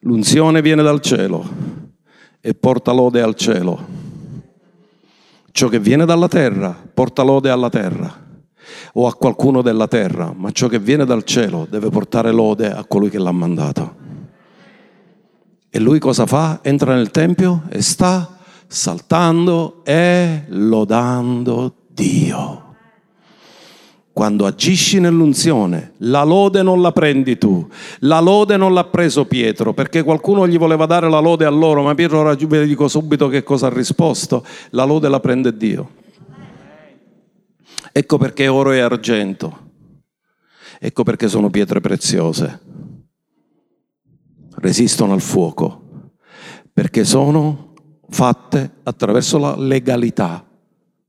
A: L'unzione viene dal cielo e porta lode al cielo. ciò che viene dalla terra porta lode alla terra o a qualcuno della terra, ma ciò che viene dal cielo deve portare lode a colui che l'ha mandato. E lui cosa fa? Entra nel Tempio e sta saltando e lodando Dio. Quando agisci nell'unzione, la lode non la prendi tu, la lode non l'ha preso Pietro, perché qualcuno gli voleva dare la lode a loro, ma Pietro ora vi dico subito che cosa ha risposto, la lode la prende Dio. Ecco perché oro e argento, ecco perché sono pietre preziose, resistono al fuoco, perché sono fatte attraverso la legalità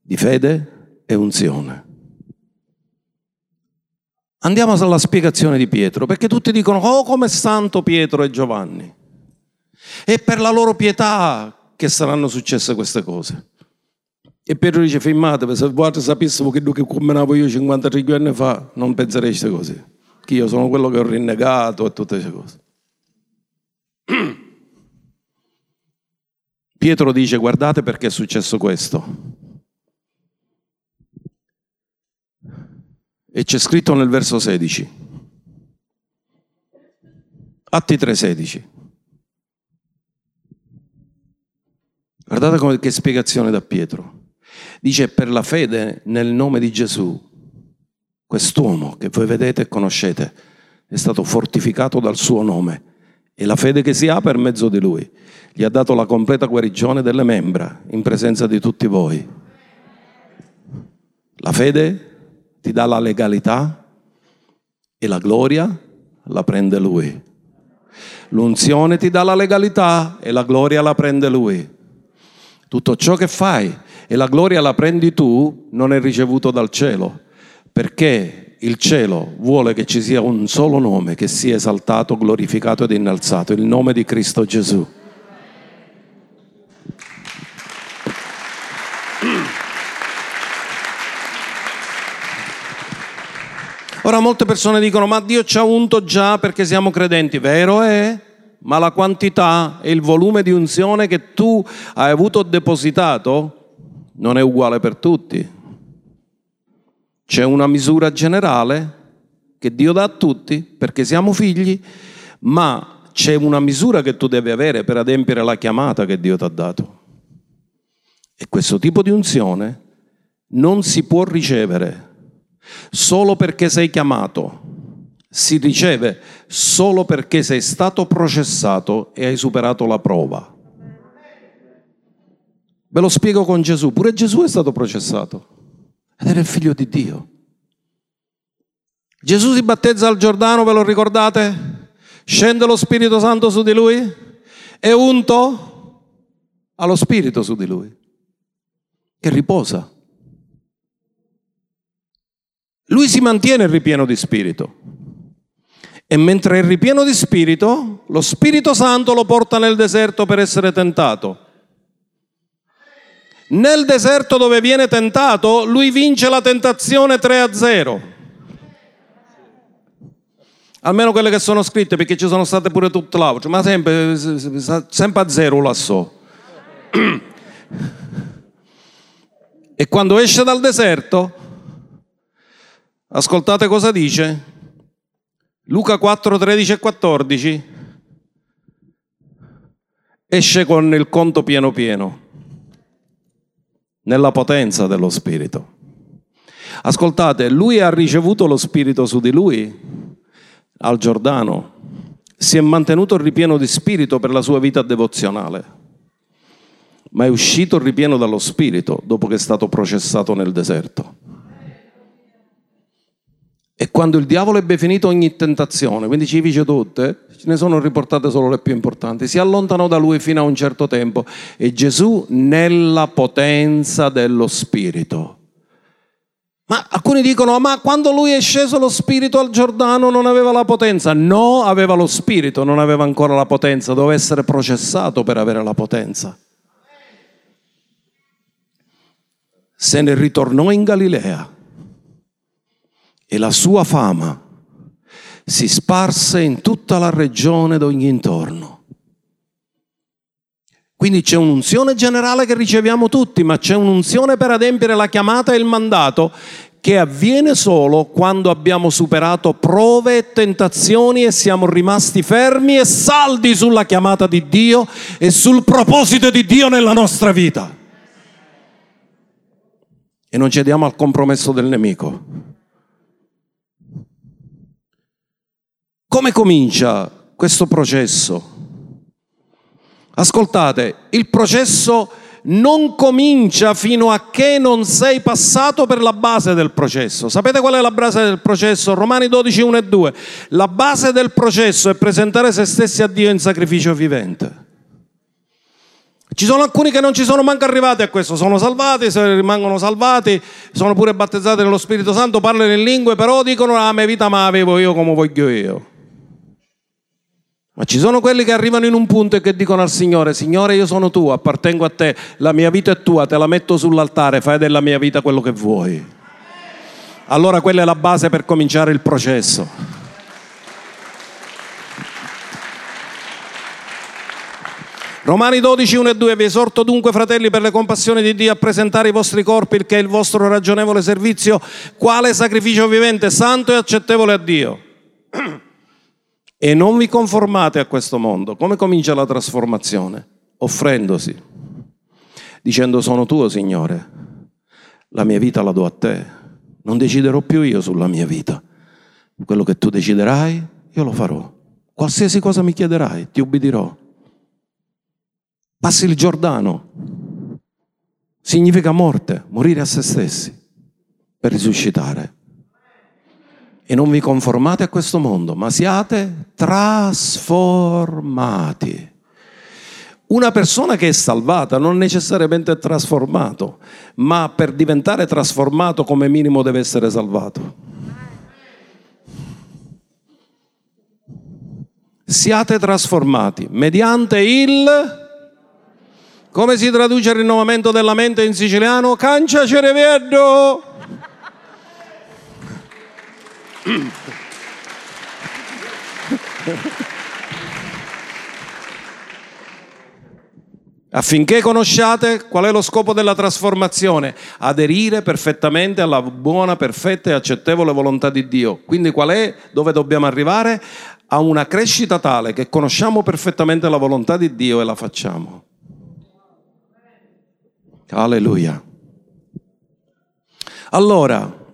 A: di fede e unzione. Andiamo alla spiegazione di Pietro, perché tutti dicono, oh come santo Pietro e Giovanni. È per la loro pietà che saranno successe queste cose. E Pietro dice, fermatevi, se voi sapessimo che che combinavo io 53 anni fa, non pensereste così. Che io sono quello che ho rinnegato e tutte queste cose. Pietro dice, guardate perché è successo questo. E c'è scritto nel verso 16. Atti 3:16. Guardate come, che spiegazione da Pietro. Dice per la fede nel nome di Gesù, quest'uomo che voi vedete e conoscete è stato fortificato dal suo nome e la fede che si ha per mezzo di lui gli ha dato la completa guarigione delle membra in presenza di tutti voi. La fede ti dà la legalità e la gloria la prende lui. L'unzione ti dà la legalità e la gloria la prende lui. Tutto ciò che fai e la gloria la prendi tu non è ricevuto dal cielo, perché il cielo vuole che ci sia un solo nome che sia esaltato, glorificato ed innalzato, il nome di Cristo Gesù. Ora molte persone dicono ma Dio ci ha unto già perché siamo credenti, vero è? Ma la quantità e il volume di unzione che tu hai avuto depositato non è uguale per tutti. C'è una misura generale che Dio dà a tutti perché siamo figli, ma c'è una misura che tu devi avere per adempiere la chiamata che Dio ti ha dato. E questo tipo di unzione non si può ricevere solo perché sei chiamato, si riceve solo perché sei stato processato e hai superato la prova. Ve lo spiego con Gesù, pure Gesù è stato processato ed era il figlio di Dio. Gesù si battezza al Giordano, ve lo ricordate? Scende lo Spirito Santo su di lui e unto allo Spirito su di lui, che riposa. Lui si mantiene ripieno di spirito. E mentre è ripieno di spirito, lo Spirito Santo lo porta nel deserto per essere tentato. Nel deserto dove viene tentato, lui vince la tentazione 3 a 0. Almeno quelle che sono scritte, perché ci sono state pure tutte l'altro, ma sempre, sempre a zero lassò. E quando esce dal deserto, Ascoltate cosa dice Luca 4, 13 e 14. Esce con il conto pieno pieno, nella potenza dello Spirito. Ascoltate, lui ha ricevuto lo Spirito su di lui al Giordano, si è mantenuto ripieno di Spirito per la sua vita devozionale, ma è uscito ripieno dallo Spirito dopo che è stato processato nel deserto. E quando il diavolo ebbe finito ogni tentazione, quindi ci dice tutte, ce ne sono riportate solo le più importanti, si allontanò da lui fino a un certo tempo e Gesù nella potenza dello Spirito. Ma alcuni dicono, ma quando lui è sceso lo Spirito al Giordano non aveva la potenza? No, aveva lo Spirito, non aveva ancora la potenza, doveva essere processato per avere la potenza. Se ne ritornò in Galilea e la sua fama si sparse in tutta la regione d'ogni intorno. Quindi c'è un'unzione generale che riceviamo tutti, ma c'è un'unzione per adempiere la chiamata e il mandato che avviene solo quando abbiamo superato prove e tentazioni e siamo rimasti fermi e saldi sulla chiamata di Dio e sul proposito di Dio nella nostra vita. E non cediamo al compromesso del nemico. Come comincia questo processo? Ascoltate, il processo non comincia fino a che non sei passato per la base del processo. Sapete qual è la base del processo? Romani 12, 1 e 2. La base del processo è presentare se stessi a Dio in sacrificio vivente. Ci sono alcuni che non ci sono manco arrivati a questo, sono salvati, se rimangono salvati, sono pure battezzati nello Spirito Santo, parlano in lingue, però dicono la mia vita ma avevo io come voglio io. Ma ci sono quelli che arrivano in un punto e che dicono al Signore, Signore io sono tuo, appartengo a te, la mia vita è tua, te la metto sull'altare, fai della mia vita quello che vuoi. Allora quella è la base per cominciare il processo. Romani 12, 1 e 2, vi esorto dunque fratelli per le compassioni di Dio a presentare i vostri corpi, che è il vostro ragionevole servizio, quale sacrificio vivente, santo e accettevole a Dio. E non vi conformate a questo mondo. Come comincia la trasformazione? Offrendosi, dicendo sono tuo Signore, la mia vita la do a te, non deciderò più io sulla mia vita. Quello che tu deciderai, io lo farò. Qualsiasi cosa mi chiederai, ti ubbidirò. Passi il Giordano. Significa morte, morire a se stessi per risuscitare. E non vi conformate a questo mondo, ma siate trasformati. Una persona che è salvata non necessariamente è trasformato, ma per diventare trasformato come minimo deve essere salvato. Siate trasformati mediante il... Come si traduce il rinnovamento della mente in siciliano? Cancia cereveddo! Affinché conosciate qual è lo scopo della trasformazione, aderire perfettamente alla buona, perfetta e accettevole volontà di Dio. Quindi qual è dove dobbiamo arrivare? A una crescita tale che conosciamo perfettamente la volontà di Dio e la facciamo. Alleluia. Allora,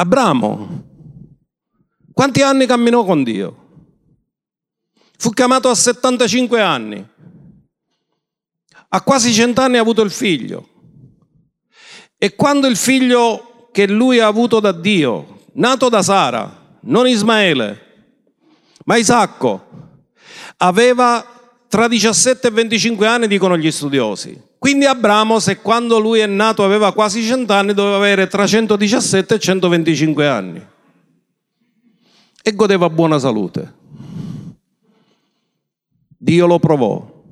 A: Abramo, quanti anni camminò con Dio? Fu chiamato a 75 anni. A quasi cent'anni ha avuto il figlio. E quando il figlio che lui ha avuto da Dio, nato da Sara, non Ismaele, ma Isacco, aveva tra 17 e 25 anni, dicono gli studiosi. Quindi Abramo, se quando lui è nato aveva quasi 100 anni, doveva avere tra 117 e 125 anni. E godeva buona salute. Dio lo provò.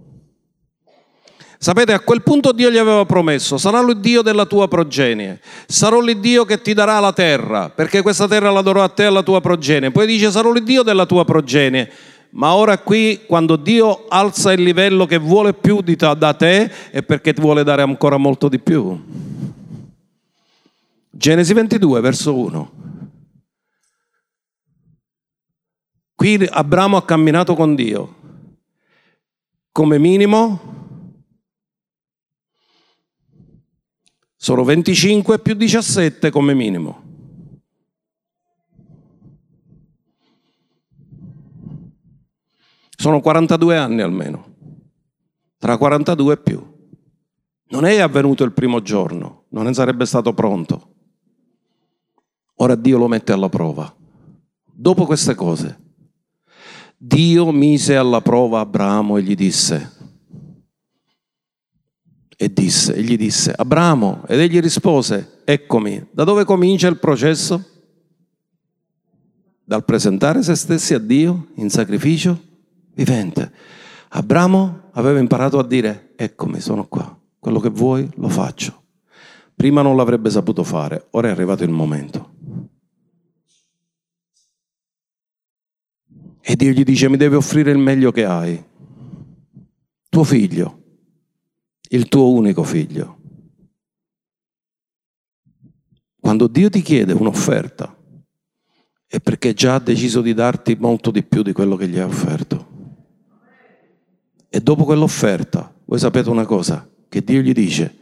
A: Sapete, a quel punto Dio gli aveva promesso, sarà lui Dio della tua progenie, sarò l'Iddio che ti darà la terra, perché questa terra la darò a te e alla tua progenie. Poi dice, sarò l'Iddio della tua progenie ma ora qui quando Dio alza il livello che vuole più di te, da te è perché ti vuole dare ancora molto di più. Genesi 22, verso 1. Qui Abramo ha camminato con Dio. Come minimo sono 25 più 17 come minimo. Sono 42 anni almeno, tra 42 e più. Non è avvenuto il primo giorno, non ne sarebbe stato pronto. Ora Dio lo mette alla prova. Dopo queste cose, Dio mise alla prova Abramo e gli disse, e disse, e gli disse, Abramo, ed egli rispose, eccomi, da dove comincia il processo? Dal presentare se stessi a Dio in sacrificio vivente. Abramo aveva imparato a dire, eccomi, sono qua, quello che vuoi lo faccio. Prima non l'avrebbe saputo fare, ora è arrivato il momento. E Dio gli dice, mi devi offrire il meglio che hai. Tuo figlio, il tuo unico figlio. Quando Dio ti chiede un'offerta, è perché già ha deciso di darti molto di più di quello che gli hai offerto. E dopo quell'offerta, voi sapete una cosa, che Dio gli dice,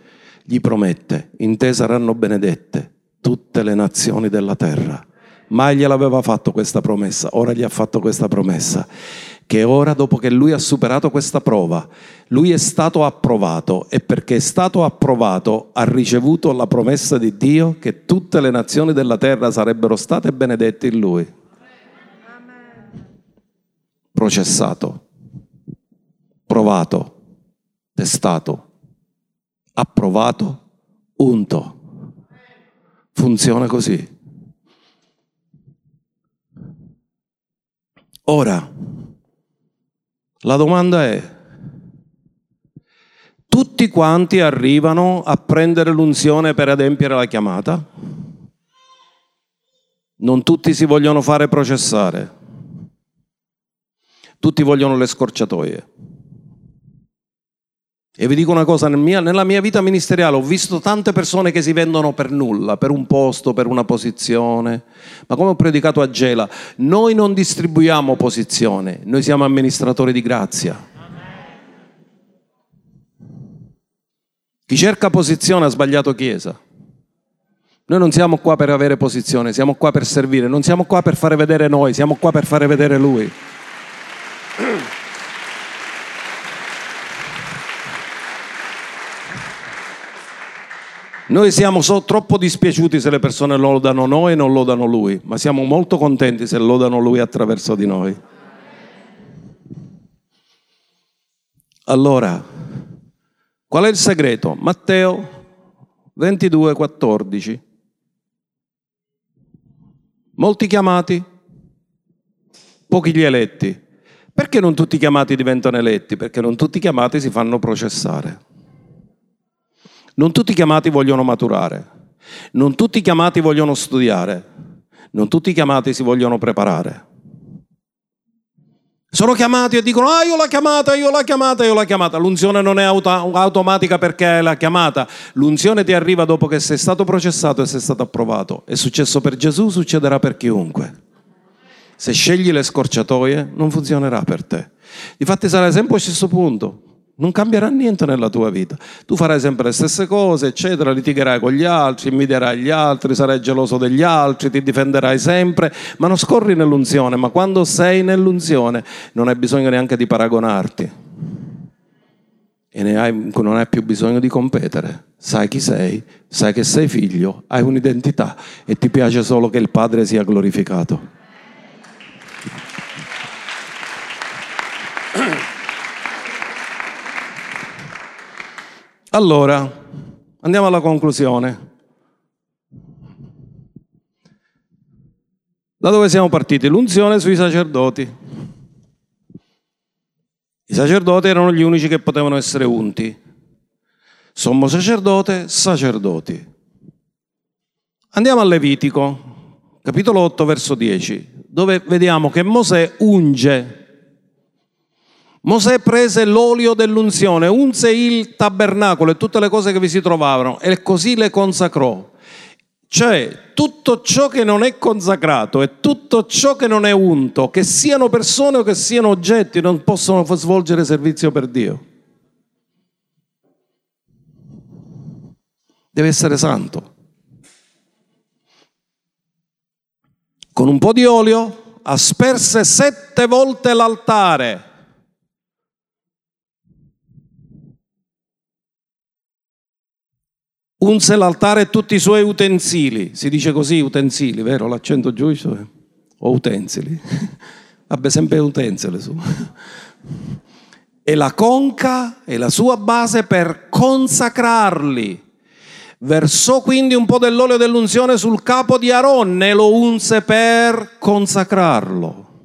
A: gli promette, in te saranno benedette tutte le nazioni della terra. Mai gliel'aveva fatto questa promessa, ora gli ha fatto questa promessa, che ora dopo che lui ha superato questa prova, lui è stato approvato e perché è stato approvato ha ricevuto la promessa di Dio che tutte le nazioni della terra sarebbero state benedette in lui. Processato, provato, testato, approvato, unto. Funziona così. Ora, la domanda è, tutti quanti arrivano a prendere l'unzione per adempiere la chiamata? Non tutti si vogliono fare processare, tutti vogliono le scorciatoie. E vi dico una cosa, nella mia vita ministeriale ho visto tante persone che si vendono per nulla, per un posto, per una posizione. Ma come ho predicato a Gela, noi non distribuiamo posizione, noi siamo amministratori di grazia. Chi cerca posizione ha sbagliato chiesa. Noi non siamo qua per avere posizione, siamo qua per servire, non siamo qua per fare vedere noi, siamo qua per fare vedere Lui. Noi siamo so, troppo dispiaciuti se le persone lodano noi e non lodano lui, ma siamo molto contenti se lodano lui attraverso di noi. Allora, qual è il segreto? Matteo 22, 14. Molti chiamati, pochi gli eletti. Perché non tutti i chiamati diventano eletti? Perché non tutti i chiamati si fanno processare. Non tutti i chiamati vogliono maturare, non tutti i chiamati vogliono studiare, non tutti i chiamati si vogliono preparare. Sono chiamati e dicono, ah io l'ho chiamata, io l'ho chiamata, io l'ho chiamata. L'unzione non è auto- automatica perché è la chiamata. L'unzione ti arriva dopo che sei stato processato e sei stato approvato. È successo per Gesù, succederà per chiunque. Se scegli le scorciatoie, non funzionerà per te. Difatti sarà sempre allo stesso punto. Non cambierà niente nella tua vita. Tu farai sempre le stesse cose, eccetera, litigherai con gli altri, invidierai gli altri, sarai geloso degli altri, ti difenderai sempre, ma non scorri nell'unzione, ma quando sei nell'unzione non hai bisogno neanche di paragonarti. E hai, non hai più bisogno di competere. Sai chi sei, sai che sei figlio, hai un'identità e ti piace solo che il Padre sia glorificato. Allora, andiamo alla conclusione. Da dove siamo partiti? L'unzione sui sacerdoti. I sacerdoti erano gli unici che potevano essere unti. Sommo sacerdote, sacerdoti. Andiamo a Levitico, capitolo 8, verso 10, dove vediamo che Mosè unge Mosè prese l'olio dell'unzione, unse il tabernacolo e tutte le cose che vi si trovavano e così le consacrò. Cioè, tutto ciò che non è consacrato e tutto ciò che non è unto, che siano persone o che siano oggetti, non possono svolgere servizio per Dio. Deve essere santo. Con un po' di olio asperse sette volte l'altare unse l'altare e tutti i suoi utensili. Si dice così, utensili, vero? L'accento giusto? O utensili. Vabbè, sempre utensili su. E la conca e la sua base per consacrarli. Versò quindi un po' dell'olio dell'unzione sul capo di Aronne e lo unse per consacrarlo.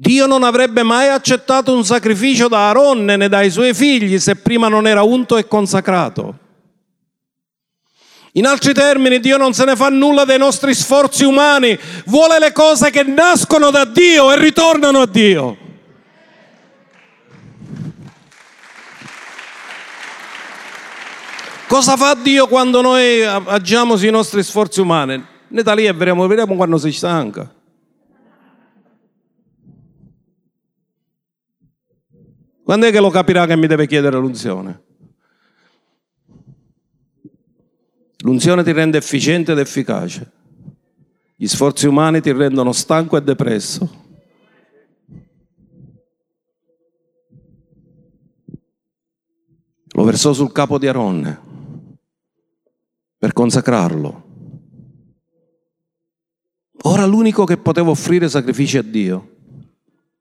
A: Dio non avrebbe mai accettato un sacrificio da Aronne né dai suoi figli se prima non era unto e consacrato. In altri termini, Dio non se ne fa nulla dei nostri sforzi umani, vuole le cose che nascono da Dio e ritornano a Dio. Cosa fa Dio quando noi agiamo sui nostri sforzi umani? Ne da lì e vedremo, vedremo quando si stanca. Quando è che lo capirà che mi deve chiedere l'unzione? L'unzione ti rende efficiente ed efficace. Gli sforzi umani ti rendono stanco e depresso. Lo versò sul capo di Aronne per consacrarlo. Ora l'unico che poteva offrire sacrifici a Dio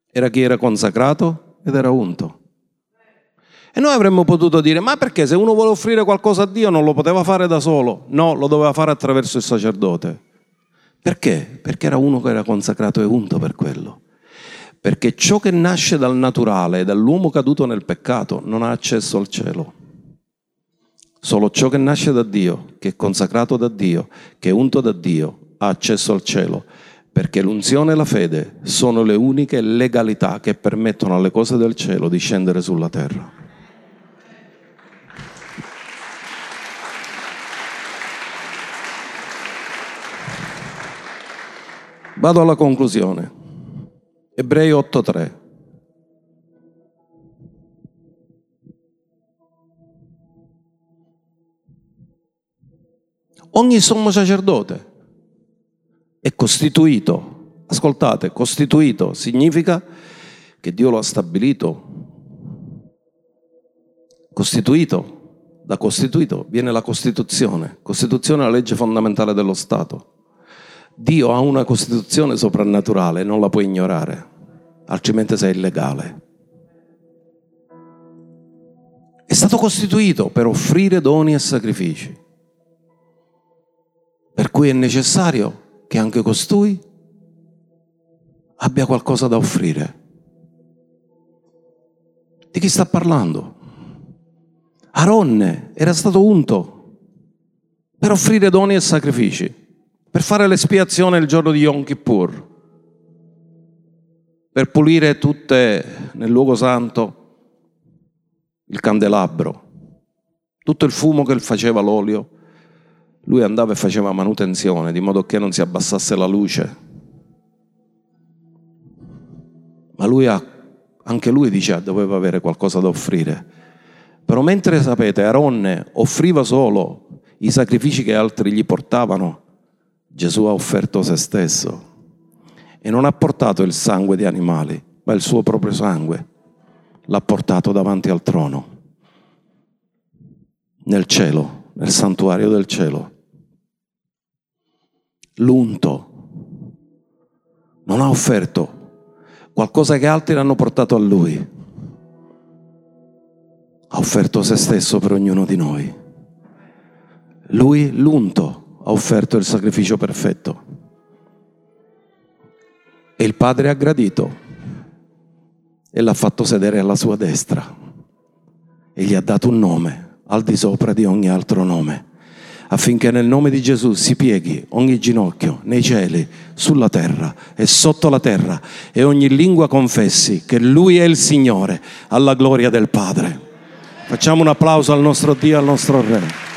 A: era chi era consacrato ed era unto. E noi avremmo potuto dire, ma perché se uno vuole offrire qualcosa a Dio non lo poteva fare da solo? No, lo doveva fare attraverso il sacerdote. Perché? Perché era uno che era consacrato e unto per quello. Perché ciò che nasce dal naturale, dall'uomo caduto nel peccato, non ha accesso al cielo. Solo ciò che nasce da Dio, che è consacrato da Dio, che è unto da Dio, ha accesso al cielo perché l'unzione e la fede sono le uniche legalità che permettono alle cose del cielo di scendere sulla terra. Vado alla conclusione. Ebrei 8.3. Ogni sommo sacerdote è costituito, ascoltate, costituito significa che Dio lo ha stabilito. Costituito, da costituito viene la Costituzione. Costituzione è la legge fondamentale dello Stato. Dio ha una Costituzione soprannaturale, non la puoi ignorare, altrimenti sei illegale. È stato costituito per offrire doni e sacrifici, per cui è necessario che anche costui abbia qualcosa da offrire. Di chi sta parlando? Aronne era stato unto per offrire doni e sacrifici, per fare l'espiazione il giorno di Yom Kippur, per pulire tutte nel luogo santo il candelabro, tutto il fumo che faceva l'olio, lui andava e faceva manutenzione di modo che non si abbassasse la luce. Ma lui ha, anche lui dice doveva avere qualcosa da offrire. Però mentre sapete, Aronne offriva solo i sacrifici che altri gli portavano, Gesù ha offerto se stesso e non ha portato il sangue di animali, ma il suo proprio sangue. L'ha portato davanti al trono, nel cielo, nel santuario del cielo l'unto. Non ha offerto qualcosa che altri hanno portato a lui. Ha offerto se stesso per ognuno di noi. Lui, l'unto, ha offerto il sacrificio perfetto. E il Padre ha gradito e l'ha fatto sedere alla sua destra e gli ha dato un nome al di sopra di ogni altro nome affinché nel nome di Gesù si pieghi ogni ginocchio nei cieli, sulla terra e sotto la terra e ogni lingua confessi che Lui è il Signore alla gloria del Padre. Facciamo un applauso al nostro Dio, al nostro Re.